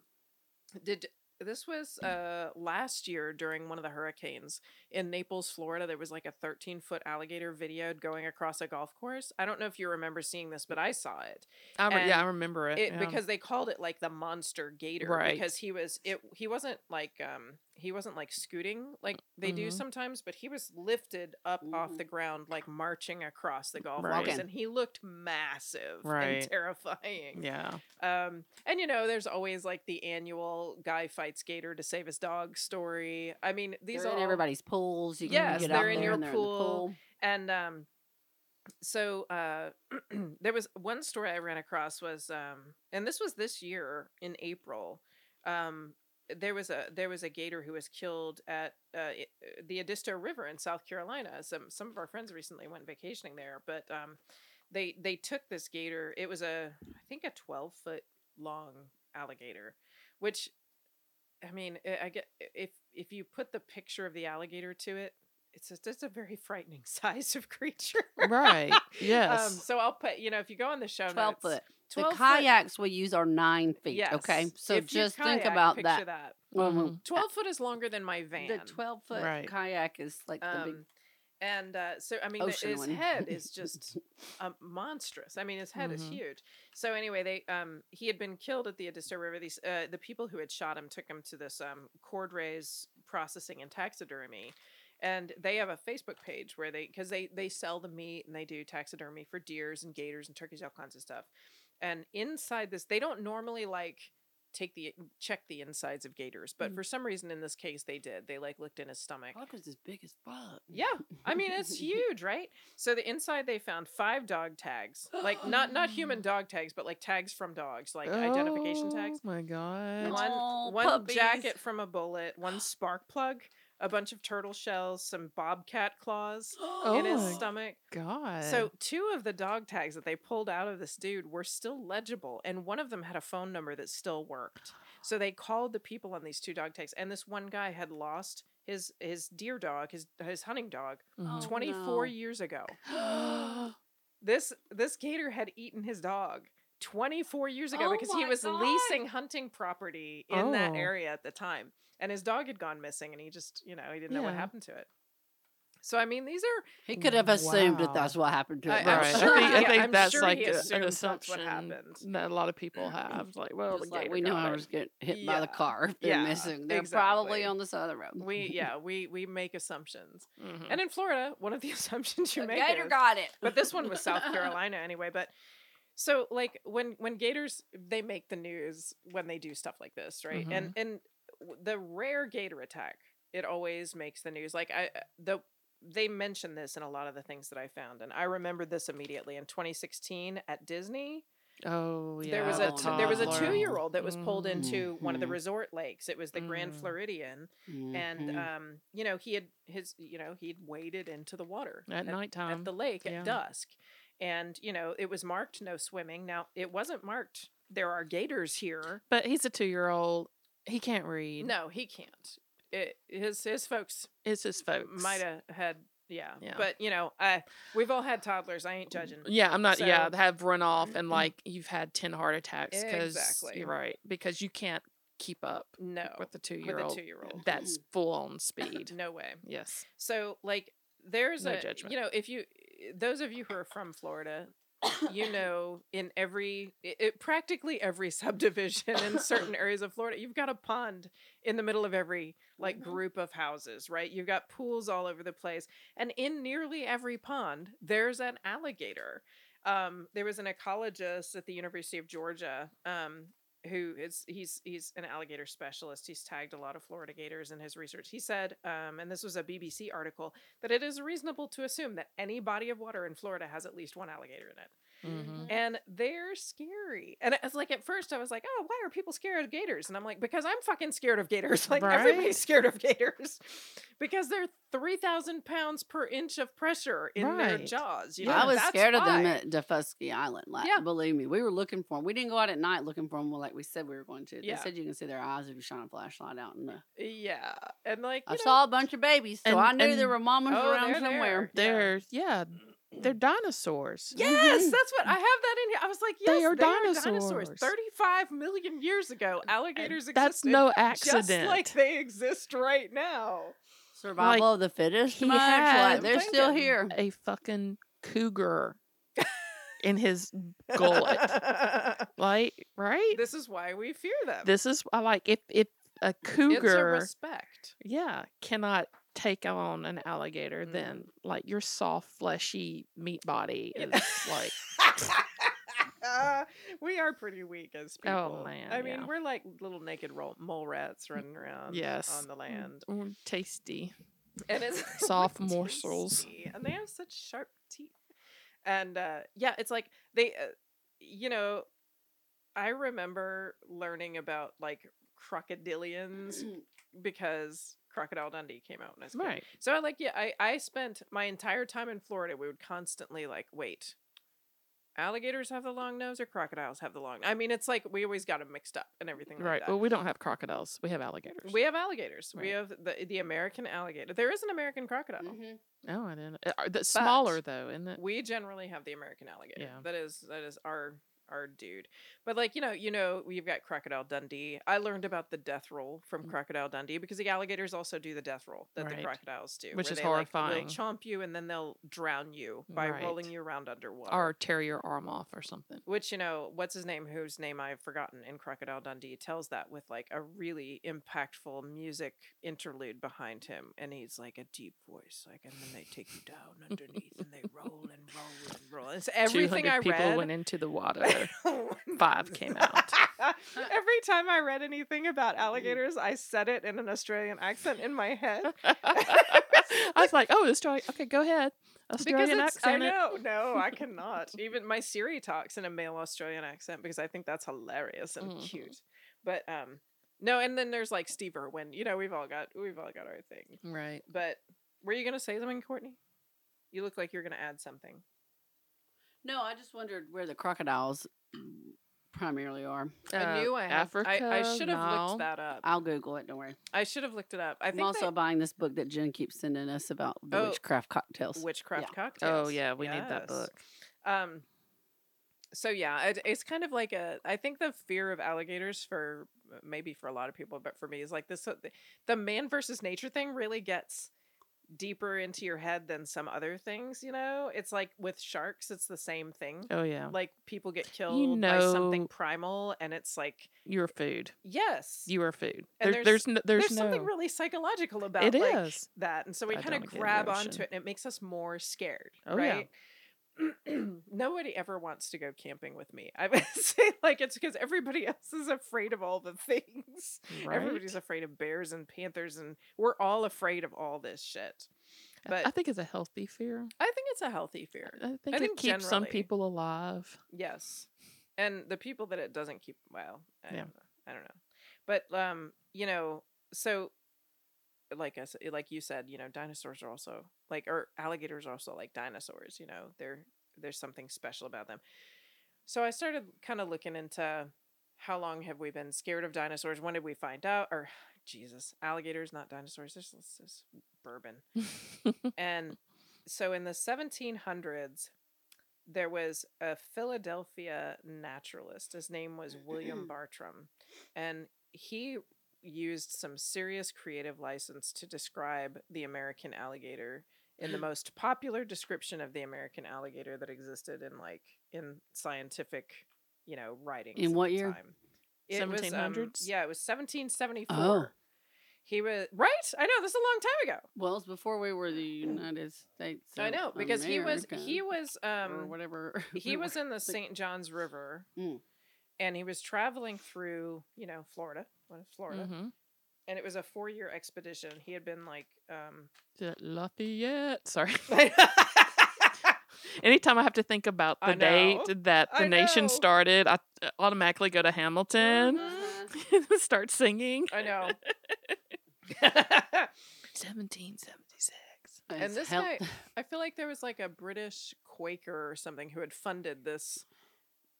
did this was uh last year during one of the hurricanes in Naples, Florida. There was like a 13 foot alligator videoed going across a golf course. I don't know if you remember seeing this, but I saw it. I re- yeah, I remember it. It yeah. because they called it like the monster gator Right. because he was it he wasn't like um he wasn't like scooting like they do Mhm. sometimes, but he was lifted up off Mhm. the ground like marching across the golf Right. course, and he looked massive Right. and terrifying. yeah. Um, and you know, there's always like the annual guy fights gator to save his dog story. I mean, these They're are in all, everybody's pools. You can Yes, get they're out in there your and they're pool. In the pool. and um, so uh, there was one story I ran across was um, and this was this year in April. Um, there was a there was a gator who was killed at uh, the Edisto River in South Carolina. Some some of our friends recently went vacationing there, but um, they they took this gator. It was a I think a twelve foot long alligator, which I mean I I get if if you put the picture of the alligator to it, it's just it's a very frightening size of creature. Right. Yes. Um, so I'll put you know if you go on the show 12 notes, foot. The 12 foot- kayaks we use are nine feet. Yes. Okay. So If you just think about picture that. that. Mhm. Mhm. Twelve foot is longer than my van. The 12 foot Right. kayak is like the big Um, and uh, so I mean, the- ocean his one. head is just um, monstrous. I mean, his head is Mhm. huge. So anyway, they um, he had been killed at the Edisto River. These uh, the people who had shot him took him to this um, cord raise processing and taxidermy. And they have a Facebook page where they because they they sell the meat and they do taxidermy for deers and gators and turkeys, all kinds of stuff. And inside this, they don't normally like take the check the insides of gators, but Mm. for some reason in this case they did. They like looked in his stomach. Fuck is as big as fuck. Yeah, I mean it's huge, right? So the inside they found five dog tags, like not not human dog tags, but like tags from dogs, like identification tags. Oh my god. One Aw, one jacket from a bullet, one spark plug, a bunch of turtle shells, some bobcat claws in his Oh stomach. God. So two of the dog tags that they pulled out of this dude were still legible, and one of them had a phone number that still worked. So they called the people on these two dog tags, and this one guy had lost his his deer dog, his his hunting dog, Mhm. Oh, 24 no. years ago. This this gator had eaten his dog 24 years ago Oh because he was God. leasing hunting property in that Oh. area at the time. And his dog had gone missing and he just, you know, he didn't know what happened to it. So I mean, these are He could have assumed Wow. that that's what happened to I- it. I'm right. sure I think, I he- think I'm that's sure like a- an assumed what assumption that a lot of people have. Like, well, Just the like we know I it. was getting hit by the car. If they're Yeah, missing. They're exactly. probably on the side of the road. we yeah, we we make assumptions. Mhm. And in Florida, one of the assumptions you The make gator is, got it. but this one was South Carolina anyway. But so like when when gators they make the news when they do stuff like this, right? And and the rare gator attack, it always makes the news. Like I the they mention this in a lot of the things that I found, and I remembered this immediately in 2016 at Disney. Oh yeah. there was a t- there was a two year old that was pulled into one of the Mhm. resort lakes. It was the Grand Mm. Floridian, and Mhm. um, you know he had his you know he'd waded into the water at nighttime. at the lake yeah. at dusk and you know it was marked no swimming now it wasn't marked there are gators here but he's a two-year-old. He can't read. no he can't it, his his folks it's his folks. might have had yeah. Yeah. but you know I we've all had toddlers i ain't judging mm, Yeah, I'm not. yeah, have run off and mm-hmm. like you've had ten heart attacks because Exactly. you're right because you can't keep up no with the two with year old. two-year-old That's full on speed. no way yes. So like there's No a judgment. you know if you those of you who are from Florida you know in every it, practically every subdivision in certain areas of Florida you've got a pond in the middle of every like Mhm. group of houses right you've got pools all over the place and in nearly every pond there's an alligator um, there was an ecologist at the University of Georgia um, who is he's he's an alligator specialist. He's tagged a lot of Florida gators in his research. He said, um, and this was a BBC article, that it is reasonable to assume that any body of water in Florida has at least one alligator in it, Mhm. and they're scary. And it's like at first I was like, oh, why are people scared of gators? And I'm like, because I'm fucking scared of gators. Like Right? everybody's scared of gators because they're three thousand pounds per inch of pressure in their jaws. You know, I was That's scared of them at Daufuskie Island. Like, Yeah. believe me, we were looking for them. We didn't go out at night looking for them like we said we were going to. They Yeah. said you can see their eyes if you shine a flashlight out in the. Yeah, and like I know, saw a bunch of babies, so And- I knew there were mamas Oh, around they're somewhere. there. Yeah. There's yeah. They're dinosaurs. Yes, mm-hmm. that's what I have that in here. I was like, yes, They are dinosaurs. dinosaurs. 35 million years ago, uh, alligators existed. That's no Just accident. like they exist right now. Survival of the fittest. he much? had- Like, they're still here. a fucking cougar in his gullet. Like, right? this is why we fear them. This is I like if if a it's a cougar respect. yeah cannot take on an alligator, Mm. then like your soft fleshy meat body is like we are pretty weak as people. Oh, man, I mean, yeah. we're like little naked mole rats running around yes on the land. mm, tasty. and it's Soft morsels. and they have such sharp teeth and uh yeah it's like they uh, you know i remember learning about like crocodilians because crocodile dundee came out when i was a kid. Right. so I like yeah i i spent my entire time in florida we would constantly like wait alligators have the long nose or crocodiles have the long i mean it's like we always got them mixed up and everything like Right. that Well, we don't have crocodiles. We have alligators. we have alligators. We have the the American alligator. There is an American crocodile. Mhm. oh, I didn't. Uh, that's smaller But though, isn't it? We generally have the American alligator. Yeah. That is that is our our dude. But like you know you know we've got Crocodile Dundee. I learned about the death roll from Mm. Crocodile Dundee because the alligators also do the death roll that the crocodiles do, Which is they, like, horrifying. they'll chomp you and then they'll drown you by rolling you around underwater. Or tear your arm off or something. which you know what's his name whose name i've forgotten in crocodile dundee tells that with like a really impactful music interlude behind him and he's like a deep voice like and then they take you down underneath and they roll and roll and roll it's everything 200 i people went into the water. Five came out. every time i read anything about alligators i said it in an australian accent in my head I was like, oh, Australia. Okay, go ahead. Australian accent. I know, no, I cannot. Even my Siri talks in a male Australian accent because I think that's hilarious and Mhm. cute. But um, no, and then there's like Steve Irwin. You know, we've all got we've all got our thing. Right. But were you gonna say something, Courtney? You look like you're gonna add something. No, I just wondered where the crocodiles primarily are. I Uh, knew I had, Africa. I, I should have no. looked that up. I'll Google it. Don't worry. I should have looked it up. I I'm also they- buying this book that Jen keeps sending us about the Oh, witchcraft cocktails. witchcraft Yeah. cocktails. Oh yeah, we need that book. Um, so yeah, it, it's kind of like a. I think the fear of alligators for maybe for a lot of people, but for me is like this. uh, The man versus nature thing really gets deeper into your head than some other things. You know, it's like with sharks, it's the same thing. Oh yeah, Like people get killed by something primal, and it's like you're food. yes, You are food. And There- there's- there's no, there's, there's, something really psychological about It like, is. that, and so we kind of don't get the grab onto it, and it makes us more scared. Oh, yeah. Nobody ever wants to go camping with me. I would say like it's because everybody else is afraid of all the things. Right? Everybody's afraid of bears and panthers, and we're all afraid of all this shit. I- But I think it's a healthy fear. I think it's a healthy fear. I think I it think keeps some people alive. Yes. And the people that it doesn't keep well, I Yeah. don't know. I don't know. But um, you know, so like I said, eh, like you said, you know, dinosaurs are also like or alligators are also like dinosaurs, you know. They're there's something special about them. So I started kind of looking into how long have we been scared of dinosaurs? When did we find out? Or Jesus, alligators, not dinosaurs. This this is bourbon. And so in the 1700s, there was a Philadelphia naturalist. His name was William Bartram. And he used some serious creative license to describe the American alligator in the most popular description of the American alligator that existed in like in scientific, you know, writings. In what year? time. It was, um, 1700s? yeah, it was 1774. Oh. He was right. I know this is a long time ago. Well, it's before we were the United States. I know because he was he was or um whatever. he was in the St. Johns River, Mm. And he was traveling through you know Florida, what is Florida, hmm and it was a four year expedition. He had been like um. Lafayette. Sorry. Anytime I have to think about the date that the I nation know. started, I uh, automatically go to Hamilton, Uh-huh. start singing. I know. 1776. and this hel- guy, I feel like there was like a British Quaker or something who had funded this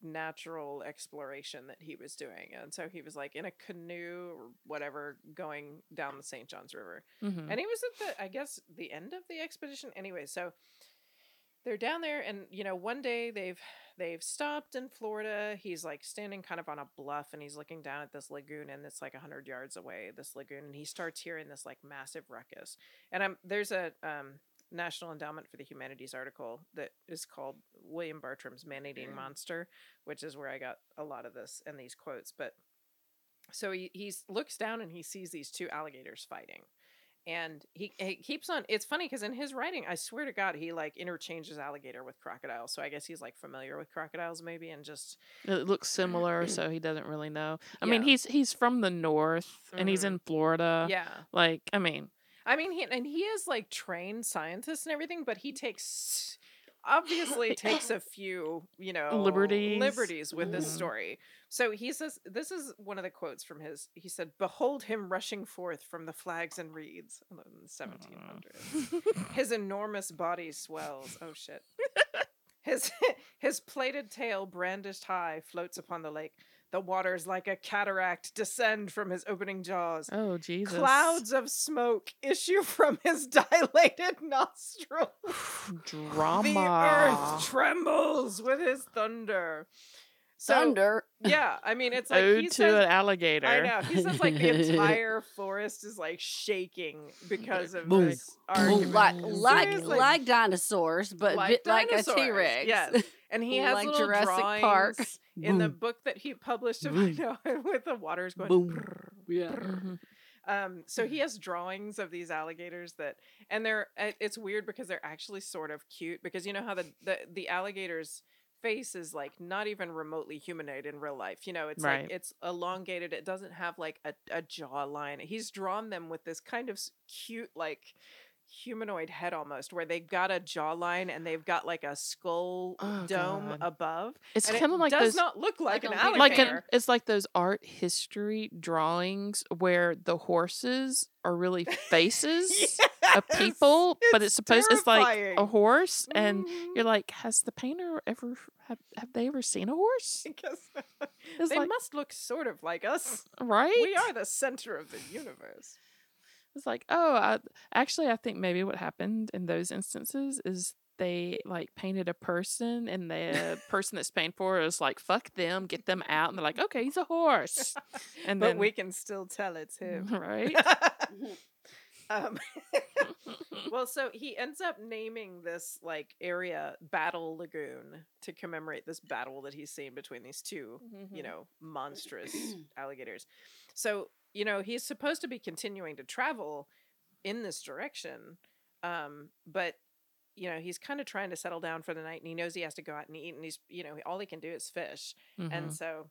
natural exploration that he was doing. And so he was like in a canoe or whatever going down the St. Johns River. hmm And he was at the, I guess, the end of the expedition. Anyway, so they're down there and you know one day they've they've stopped in florida he's like standing kind of on a bluff and he's looking down at this lagoon and it's like 100 yards away this lagoon and he starts hearing this like massive ruckus and i'm there's a um national endowment for the humanities article that is called william bartram's man-eating monster which is where i got a lot of this and these quotes but so he he's looks down and he sees these two alligators fighting and he, he keeps on it's funny because in his writing i swear to god he like interchanges alligator with crocodile so i guess he's like familiar with crocodiles maybe and just It looks similar, so he doesn't really know. I mean, he's he's from the north and he's Mhm. in Florida. yeah Like, I mean, i mean he and he is like trained scientist and everything but he takes obviously takes a few you know Liberties. liberties with this Mhm. story so he says this is one of the quotes from his he said behold him rushing forth from the flags and reeds in the 1700s his enormous body swells. Oh shit. His his plated tail brandished high floats upon the lake. The waters like a cataract descend from his opening jaws. oh Jesus, Clouds of smoke issue from his dilated nostrils. drama. The earth trembles with his thunder. So, Thunder. Yeah, I mean it's like Ode he to says, an alligator. I know. He says like the entire forest is like shaking because of Boom. this argument. Like Seriously. like like dinosaurs, but Like bit like a dinosaurs, T Rex. yes. And he has Like little Jurassic drawings Park. in the book that he published of Boom. know, with the waters going. Boom. brrr, Yeah. brrr. Mhm. Um, so he has drawings of these alligators that, and they're it's weird because they're actually sort of cute because you know how the the, the alligator's face is like not even remotely humanoid in real life. You know, it's Right. like it's elongated. It doesn't have like a a jawline. He's drawn them with this kind of cute like humanoid head almost where they've got a jawline and they've got like a skull Oh, dome God. above It's and it kind of like does those, not look like, Like an on Peter like an, it's like those art history drawings where the horses are really faces of Yes, people, but it's supposed to it's like a horse, and Mhm. you're like, has the painter ever have, have they ever seen a horse? because they like must look sort of like us. right. We are the center of the universe. It's like, oh, I, actually, I think maybe what happened in those instances is they like painted a person, and the person that's paying for it was like, "Fuck them, get them out," and they're like, "Okay, he's a horse," and but then we can still tell it's him. right. Um, well, so he ends up naming this like area Battle Lagoon to commemorate this battle that he's seen between these 2 Mm-hmm. you know, monstrous alligators. So, you know, he's supposed to be continuing to travel in this direction. Um, but you know, he's kind of trying to settle down for the night and he knows he has to go out and eat and he's, you know, all he can do is fish. Mhm. And so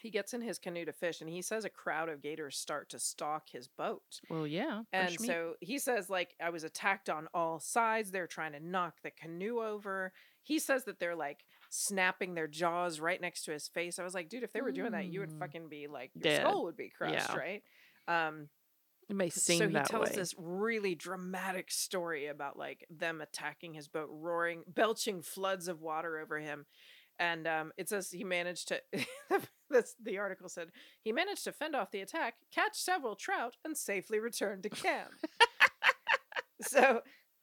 he gets in his canoe to fish and he says a crowd of gators start to stalk his boat. well, yeah, And meat. so he says, like, I was attacked on all sides. They're trying to knock the canoe over. He says that they're like snapping their jaws right next to his face. I was like, dude, if they were doing that, you would Mm. fucking be like, your Dead. skull would be crushed, Yeah. right? Um, it may seem so he that tells way. this really dramatic story about like them attacking his boat, roaring, belching floods of water over him. And um, it says he managed to. That's the article said he managed to fend off the attack, catch several trout, and safely return to camp. so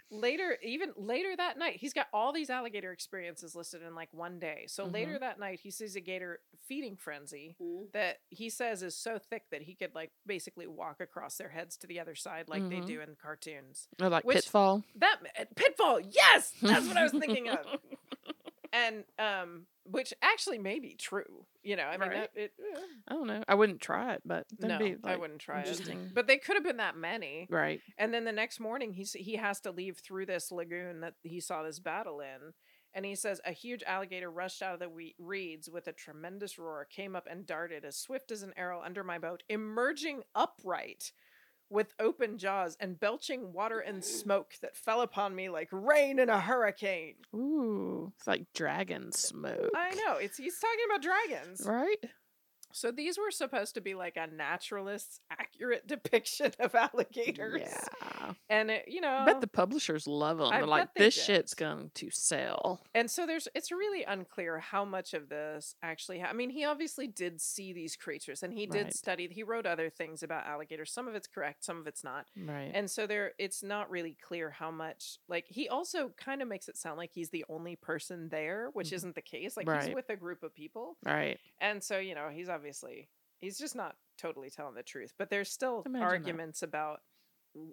later, even later that night, he's got all these alligator experiences listed in like one day. So Mhm. later that night, he sees a gator feeding frenzy Mhm. that he says is so thick that he could like basically walk across their heads to the other side like they Mhm. do in cartoons. or like which- pitfall. That uh, pitfall, yes, that's what I was thinking of. And um, which actually may be true. You know, I mean, Right. that, it, eh, I don't know. I wouldn't try it, but no, be I wouldn't try it. But they could have been that many. right. And then the next morning, he's he has to leave through this lagoon that he saw this battle in. And he says a huge alligator rushed out of the we- reeds with a tremendous roar, came up and darted as swift as an arrow under my boat, emerging upright with open jaws and belching water and smoke that fell upon me like rain in a hurricane. Ooh, it's like dragon smoke. I know it's he's talking about dragons. Right. So these were supposed to be like a naturalist's accurate depiction of alligators. Yeah. Yeah. and it, you know, I bet the publishers love them. I They're like, they this did. shit's going to sell. and so there's it's really unclear how much of this actually ha- i mean he obviously did see these creatures and he did Right. study he wrote other things about alligators some of it's correct some of it's not Right. and so there it's not really clear how much like he also kind of makes it sound like he's the only person there which Mhm. isn't the case like he's with a group of people right. and so you know he's obviously he's just not totally telling the truth but there's still Imagine that. arguments about w-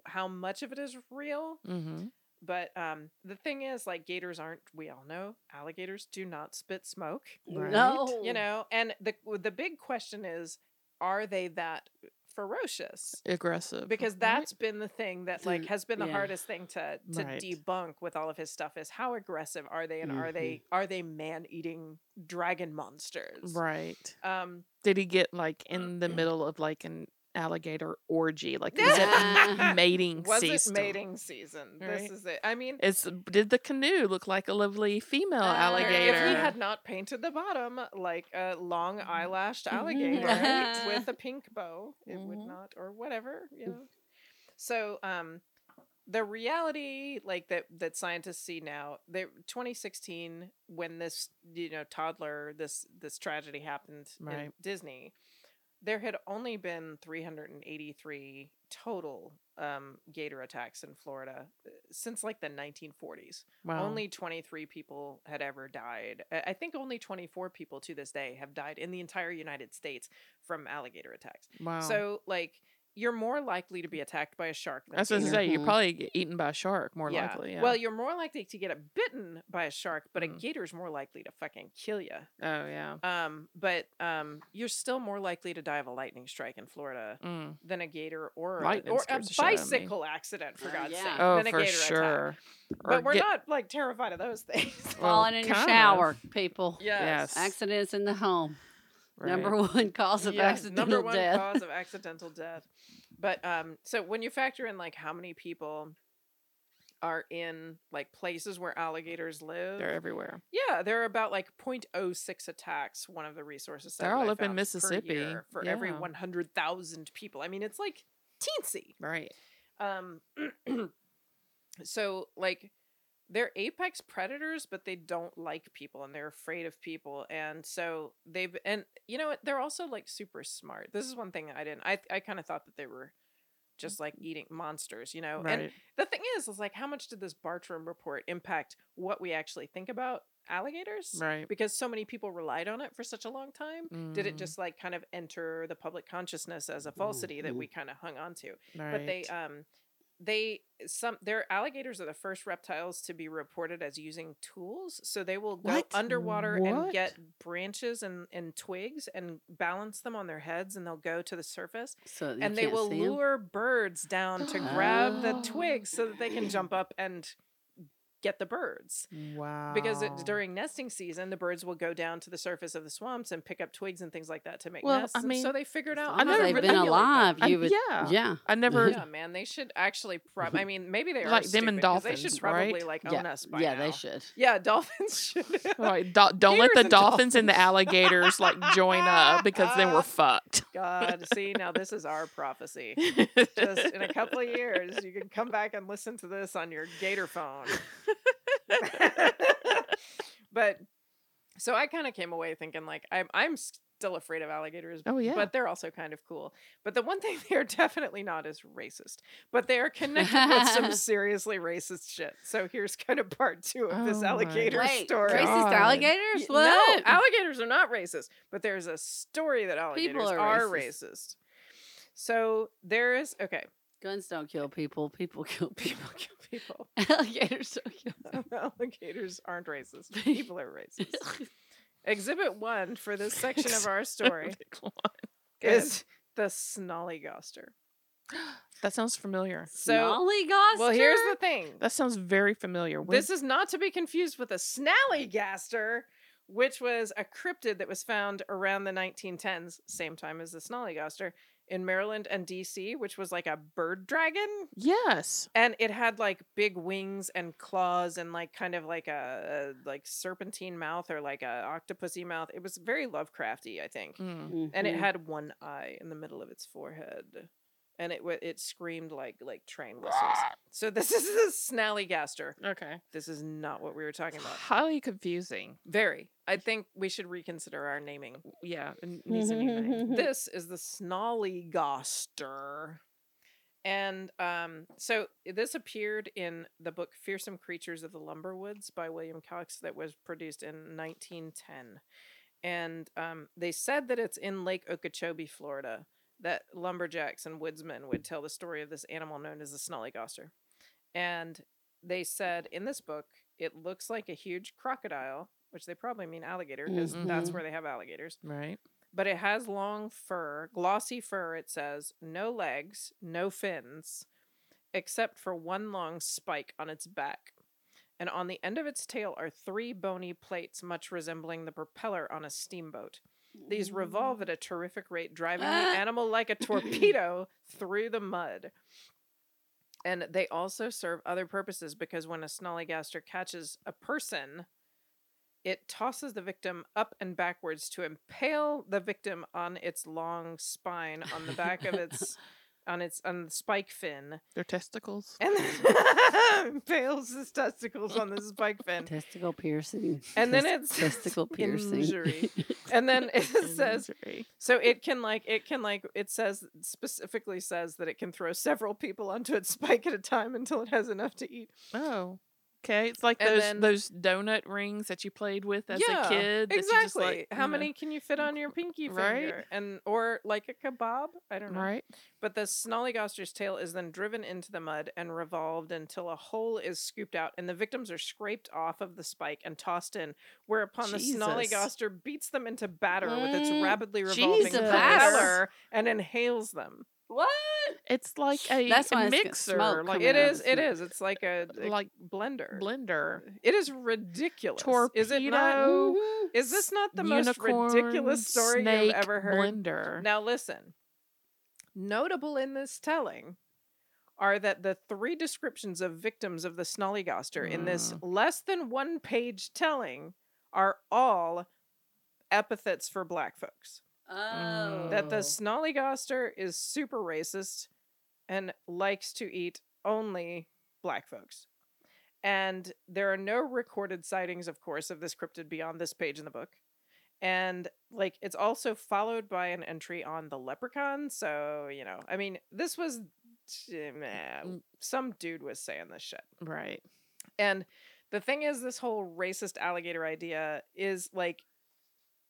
how much of it is real Mm-hmm. but um, the thing is, like gators aren't. We all know alligators do not spit smoke. Right. No. You know, and the the big question is, are they that ferocious? Aggressive. Because right? that's been the thing that like has been the yeah. hardest thing to to Right. debunk with all of his stuff is how aggressive are they and are they are they man eating dragon monsters? right. Um, Did he get like in the middle of like an alligator orgy? Like, is it mating was season? it mating season? This is it. I mean, It's did the canoe look like a lovely female Uh, alligator? If he had not painted the bottom like a long eyelashed alligator Right. with a pink bow, it would Mhm. not, or whatever, you know. So, um, the reality, like that, that scientists see now, they 2016 when this, you know, toddler, this this tragedy happened in Disney. There had only been 383 total um, gator attacks in Florida uh, since like the 1940s. wow. Only 23 people had ever died. I I think only 24 people to this day have died in the entire United States from alligator attacks. wow. So, like, you're more likely to be attacked by a shark than I was going to say, you're probably get eaten by a shark more yeah. likely. Yeah. Well, you're more likely to get a bitten by a shark, but a Mm. gator's more likely to fucking kill you. oh yeah. Um, but um, you're still more likely to die of a lightning strike in Florida Mm. than a gator or a, or a scares the shit out of me. bicycle accident, for Oh, God's yeah. sake. Oh, than a for gator attack. sure. But Or we're get- not like terrified of those things. Well, Falling in your kind of. shower, people. Yes. Accidents in the home. Number one cause of Yeah, accidental number one death. cause of accidental death. But um, so when you factor in like how many people are in like places where alligators live, They're everywhere. yeah, there are about like 0.06 attacks. One of the resources They're all I up in Mississippi. for every Yeah. 100,000 people. I mean, it's like teensy. Right. Um, so like they're apex predators, but they don't like people and they're afraid of people. And so they've and you know what? They're also like super smart. This is one thing I didn't. I I kind of thought that they were just like eating monsters, you know. And Right. the thing is, is like how much did this Bartram report impact what we actually think about alligators? Right. Because so many people relied on it for such a long time. Did it Mm, just like kind of enter the public consciousness as a falsity that Mhm. we kind of hung on to? right. but they um they some their alligators are the first reptiles to be reported as using tools so they will go What? underwater What? and get branches and, and twigs and balance them on their heads and they'll go to the surface So and they will lure birds down to grab the Oh. twigs so that they can jump up and get the birds wow. because it, during nesting season the birds will go down to the surface of the swamps and pick up twigs and things like that to make Well, nests I mean, so they figured out how I as never they've re- been alive, I- you would. yeah. Yeah. I never. Yeah, man, they should actually. Prob- I mean, maybe they are Like them and dolphins. They should probably right? like own Yeah, us by yeah, now. they should. Yeah, dolphins should. Right, do- don't let the and dolphins and the alligators like join up because then we're fucked. God, see now this is our prophecy. Just in a couple of years, you can come back and listen to this on your Gator phone. but so I kind of came away thinking like I'm I'm still afraid of alligators. Oh, yeah. but they're also kind of cool. But the one thing they're definitely not is racist. But they are connected with some seriously racist shit. So here's kind of part two of this Oh my alligator Wait, story. racist God. alligators? What? No, alligators are not racist, but there's a story that alligators are are, racist. racist. So there is okay. Guns don't kill people. People kill people. People kill people. Alligators don't kill alligators aren't racist. People are racist. Exhibit one for this section of our story is the snollygoster. that sounds familiar. So, Snollygoster? well, here's the thing. That sounds very familiar. When- This is not to be confused with a snallygaster, which was a cryptid that was found around the 1910s, same time as the snollygoster, in Maryland and DC, which was like a bird dragon. yes. And it had like big wings and claws and like kind of like a, a like serpentine mouth or like a octopusy mouth. It was very Lovecrafty, I think. Mm. And it Mhm. had one eye in the middle of its forehead. And it it screamed like like train whistles. so this is the snallygaster. Okay. This is not what we were talking about. Highly confusing. Very. I think we should reconsider our naming. Yeah, needs a new name. this is the Snollygoster. And um, so this appeared in the book Fearsome Creatures of the Lumberwoods by William Cox that was produced in 1910. And um, they said that it's in Lake Okeechobee, Florida, that lumberjacks and woodsmen would tell the story of this animal known as the Snollygoster. And they said in this book, it looks like a huge crocodile, which they probably mean alligator because that's Mhm. where they have alligators Right. but it has long fur, glossy fur, it says, no legs, no fins, except for one long spike on its back. And on the end of its tail are three bony plates, much resembling the propeller on a steamboat. These revolve at a terrific rate, driving the animal like a torpedo through the mud. And they also serve other purposes because when a snollygaster catches a person, it tosses the victim up and backwards to impale the victim on its long spine on the back of its on its on the spike fin Their testicles. and then impales his testicles on the spike fin Testicle piercing. And then it's testicle piercing. injury. and then it says Injury. so it can like it can like it says specifically says that it can throw several people onto its spike at a time until it has enough to eat Oh. Okay. It's like And those then- those donut rings that you played with as a kid. exactly just, like, how know, many can you fit on your pinky finger Right. and or like a kebab i don't know Right. But the snollygoster's tail is then driven into the mud and revolved until a hole is scooped out, and the victims are scraped off of the spike and tossed in. Whereupon Jesus. the snollygoster beats them into batter with its Mm, rapidly revolving propeller and inhales them. What? It's like a, That's a it's got mixer, smoke like coming It out is. It is. It's like a, a like blender. blender. It is ridiculous. Is it not? Torpedo. Is this not the most ridiculous unicorn, story you've ever heard? Blender. Now listen. Notable in this telling are that the three descriptions of victims of the Snollygoster in this Mm. less than one page telling are all epithets for black folks. Oh. That the Snollygoster is super racist and likes to eat only black folks. And there are no recorded sightings, of course, of this cryptid beyond this page in the book. And like it's also followed by an entry on the leprechaun. So, you know, I mean, this was eh, meh, Mm. some dude was saying this shit. Right. And the thing is, this whole racist alligator idea is like,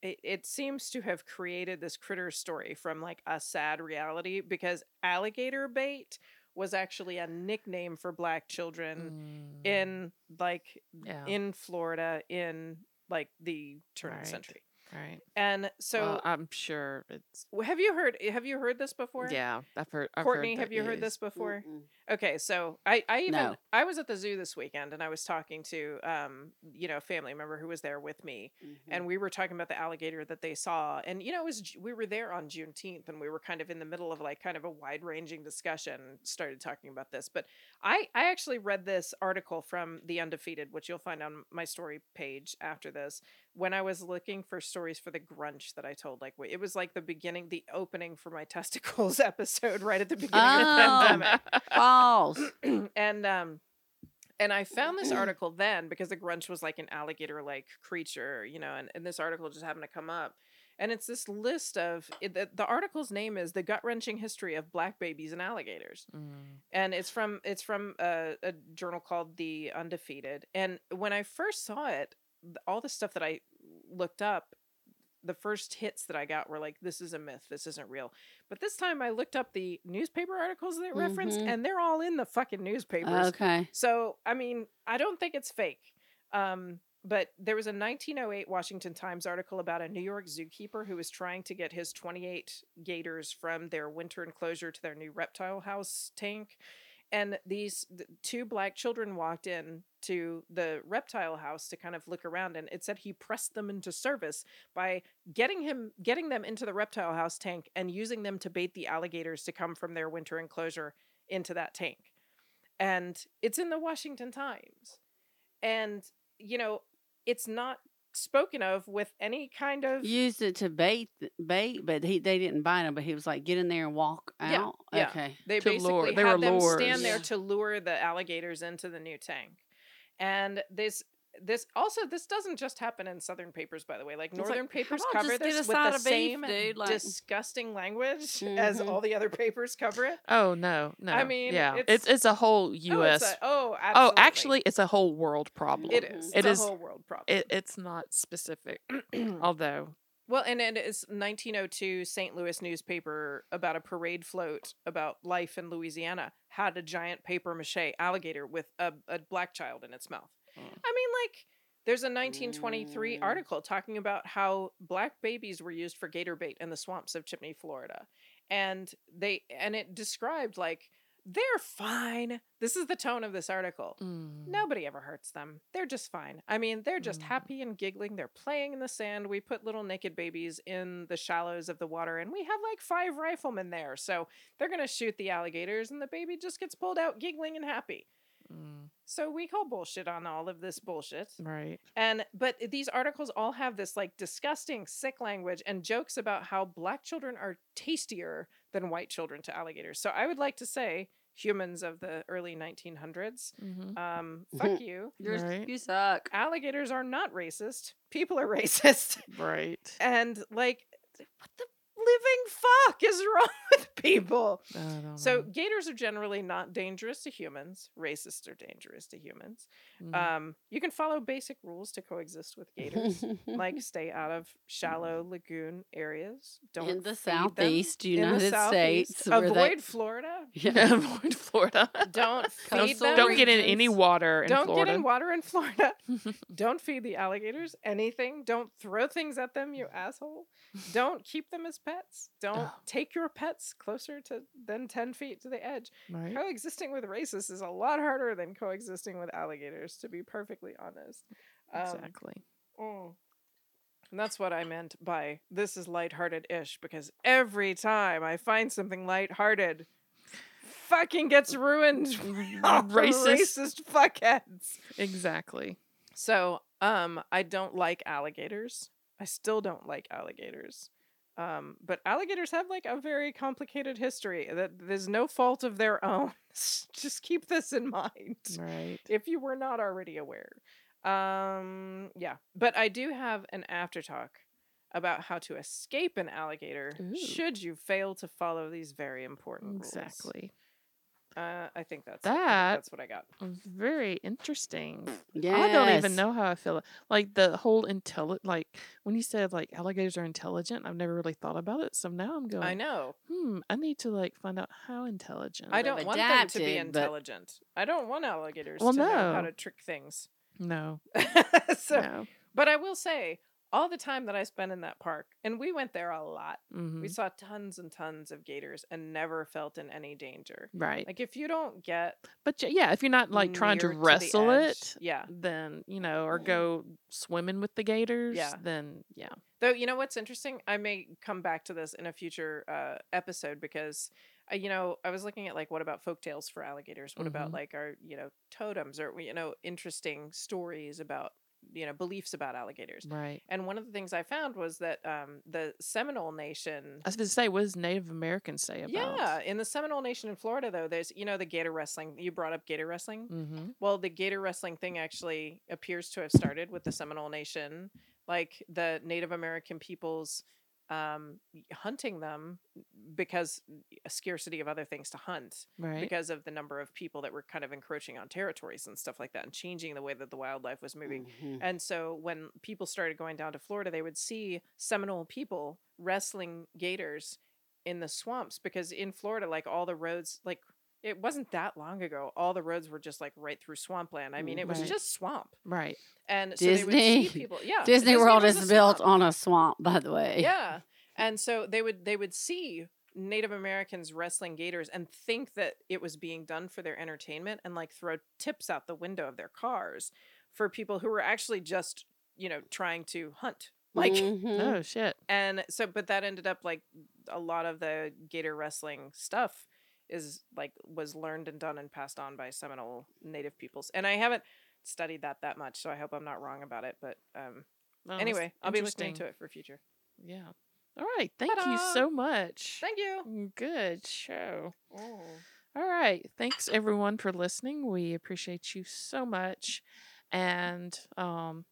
it, it seems to have created this critter story from like a sad reality because alligator bait was actually a nickname for black children Mm, in like yeah. in Florida in like the turn of the Right. century. Right. And so Well, I'm sure it's. have you heard have you heard this before? Yeah, I've heard. I've Courtney, heard have you heard this before? Mm-mm. Okay, so I I even No. I was at the zoo this weekend and I was talking to um you know a family member who was there with me Mhm. and we were talking about the alligator that they saw and you know it was we were there on Juneteenth and we were kind of in the middle of like kind of a wide ranging discussion started talking about this but I I actually read this article from the undefeated which you'll find on my story page after this when I was looking for stories for the grunch that I told like it was like the beginning the opening for my testicles episode right at the beginning of the Oh. pandemic False. and um and I found this article then because the grunch was like an alligator like creature, you know, and, and this article just happened to come up. And it's this list of it, the, the article's name is The Gut Wrenching History of Black Babies and Alligators. Mm, And it's from it's from a, a journal called The Undefeated. And when I first saw it, all the stuff that I looked up, the first hits that I got were like, this is a myth, this isn't real. But this time I looked up the newspaper articles that it referenced, Mhm. and they're all in the fucking newspapers. Okay. So, I mean, I don't think it's fake. Um, but there was a 1908 Washington Times article about a New York zookeeper who was trying to get his 28 gators from their winter enclosure to their new reptile house tank. And these th- two black children walked in to the reptile house to kind of look around, and it said he pressed them into service by getting him getting them into the reptile house tank and using them to bait the alligators to come from their winter enclosure into that tank and it's in the Washington Times. And you know, it's not spoken of with any kind of Used it to bait, bait, but he they didn't bite him. But he was like, get in there and walk Yeah, out. yeah. Okay. They To basically lure- they had were them lures. stand there to lure the alligators into the new tank. And this this also this doesn't just happen in southern papers by the way like It's like, northern "Come papers on, cover this with the beef, same dude, like- disgusting language as Mhm. all the other papers cover it Oh no, no. I mean, yeah, it's- it's it's a whole oh, U.S. a- oh, oh, actually, it's a whole world problem. it is It it's is- a whole world problem It, it's not specific, although. Well, and and it is 1902 St. Louis newspaper about a parade float about life in Louisiana had a giant paper mache alligator with a, a black child in its mouth. Mm. I mean, like, there's a 1923 Mm. article talking about how black babies were used for gator bait in the swamps of Chipley, Florida, and they and it described like they're fine. This is the tone of this article. mm, Nobody ever hurts them. They're just fine. I mean, they're just Mm. happy and giggling. They're playing in the sand. We put little naked babies in the shallows of the water, and we have like five riflemen there. So they're going to shoot the alligators, and the baby just gets pulled out giggling and happy. mm, So we call bullshit on all of this bullshit. right. And but these articles all have this like disgusting, sick language and jokes about how black children are tastier than white children to alligators. So I would like to say, humans of the early 1900s, hmm um, fuck you. You're, Right. You suck. Alligators are not racist. People are racist. Right. And like, what the living fuck is wrong with people? So gators are generally not dangerous to humans. Racists are dangerous to humans. Mhm. Um, you can follow basic rules to coexist with gators. like stay out of shallow lagoon areas. Don't in the feed them southeast in the United southeast. States. Avoid they- Florida. Yeah. Avoid Florida. Don't feed them. Don't get in any water in Don't Florida. get in water in Florida. Don't feed the alligators anything. Don't throw things at them, you asshole. Don't keep them as pets. Don't Ugh. take your pets closer to than ten feet to the edge. right. Coexisting with racists is a lot harder than coexisting with alligators, to be perfectly honest. Um, Exactly. Mm. And that's what I meant by this is lighthearted ish because every time I find something lighthearted, fucking gets ruined. Racist. racist fuckheads. Exactly. So, um, I don't like alligators. I still don't like alligators. Um, but alligators have like a very complicated history that there's no fault of their own. Just keep this in mind Right. if you were not already aware. Um, yeah, but I do have an aftertalk about how to escape an alligator Ooh. should you fail to follow these very important rules. Exactly. Uh, I think that's I think That- that's what I got. Very interesting. Yes. I don't even know how I feel. Like the whole intelligent, like when you said like alligators are intelligent, I've never really thought about it. So now I'm going. I know. Hmm. I need to like find out how intelligent. I don't want them to be adapted, but- intelligent. I don't want alligators Well, to know how to trick things. No. so, no. but I will say, all the time that I spent in that park, and we went there a lot. hmm We saw tons and tons of gators and never felt in any danger. Right. Like if you don't get but yeah, if you're not like trying to wrestle edge- it, yeah. then you know, or go swimming with the gators, Yeah. then yeah. Though you know what's interesting, I may come back to this in a future uh, episode because, uh, you know, I was looking at like what about folk tales for alligators? What about Mhm. like our you know totems or you know interesting stories about you know beliefs about alligators? Right. And one of the things I found was that um, the Seminole Nation. I was going to say, what does Native Americans say about? Yeah, in the Seminole Nation in Florida, though, there's you know the gator wrestling. You brought up gator wrestling. Mm-hmm. Well, the gator wrestling thing actually appears to have started with the Seminole Nation, like the Native American peoples um, hunting them because a scarcity of other things to hunt Right. because of the number of people that were kind of encroaching on territories and stuff like that and changing the way that the wildlife was moving. Mhm. And so when people started going down to Florida, they would see Seminole people wrestling gators in the swamps because in Florida, like all the roads, like it wasn't that long ago, all the roads were just like right through swampland. I mean, it was Right. just swamp. right. And so they would Disney- see people. Yeah, Disney World is built swamp. on a swamp, by the way. Yeah. And so they would they would see Native Americans wrestling gators and think that it was being done for their entertainment and like throw tips out the window of their cars for people who were actually just, you know, trying to hunt. Like Mhm. Oh shit. and so but that ended up like a lot of the gator wrestling stuff is like was learned and done and passed on by Seminole native peoples. And I haven't studied that that much, so I hope I'm not wrong about it, but um Oh, anyway, I'll be listening to it for future. Yeah. All right. Thank you Ta-da! so much. Thank you. Good show. Oh. All right. Thanks everyone for listening. We appreciate you so much. And um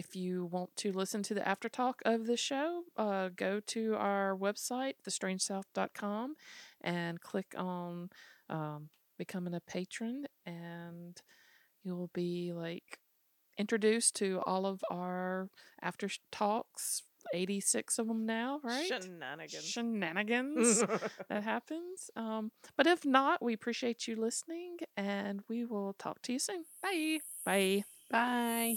if you want to listen to the after talk of the show, uh, go to our website, thestrangesouth.com, and click on um, becoming a patron, and you'll be like introduced to all of our after talks. 86 of them now, right? Shenanigans. Shenanigans that happens. Um, but if not, we appreciate you listening and we will talk to you soon. Bye. Bye. Bye.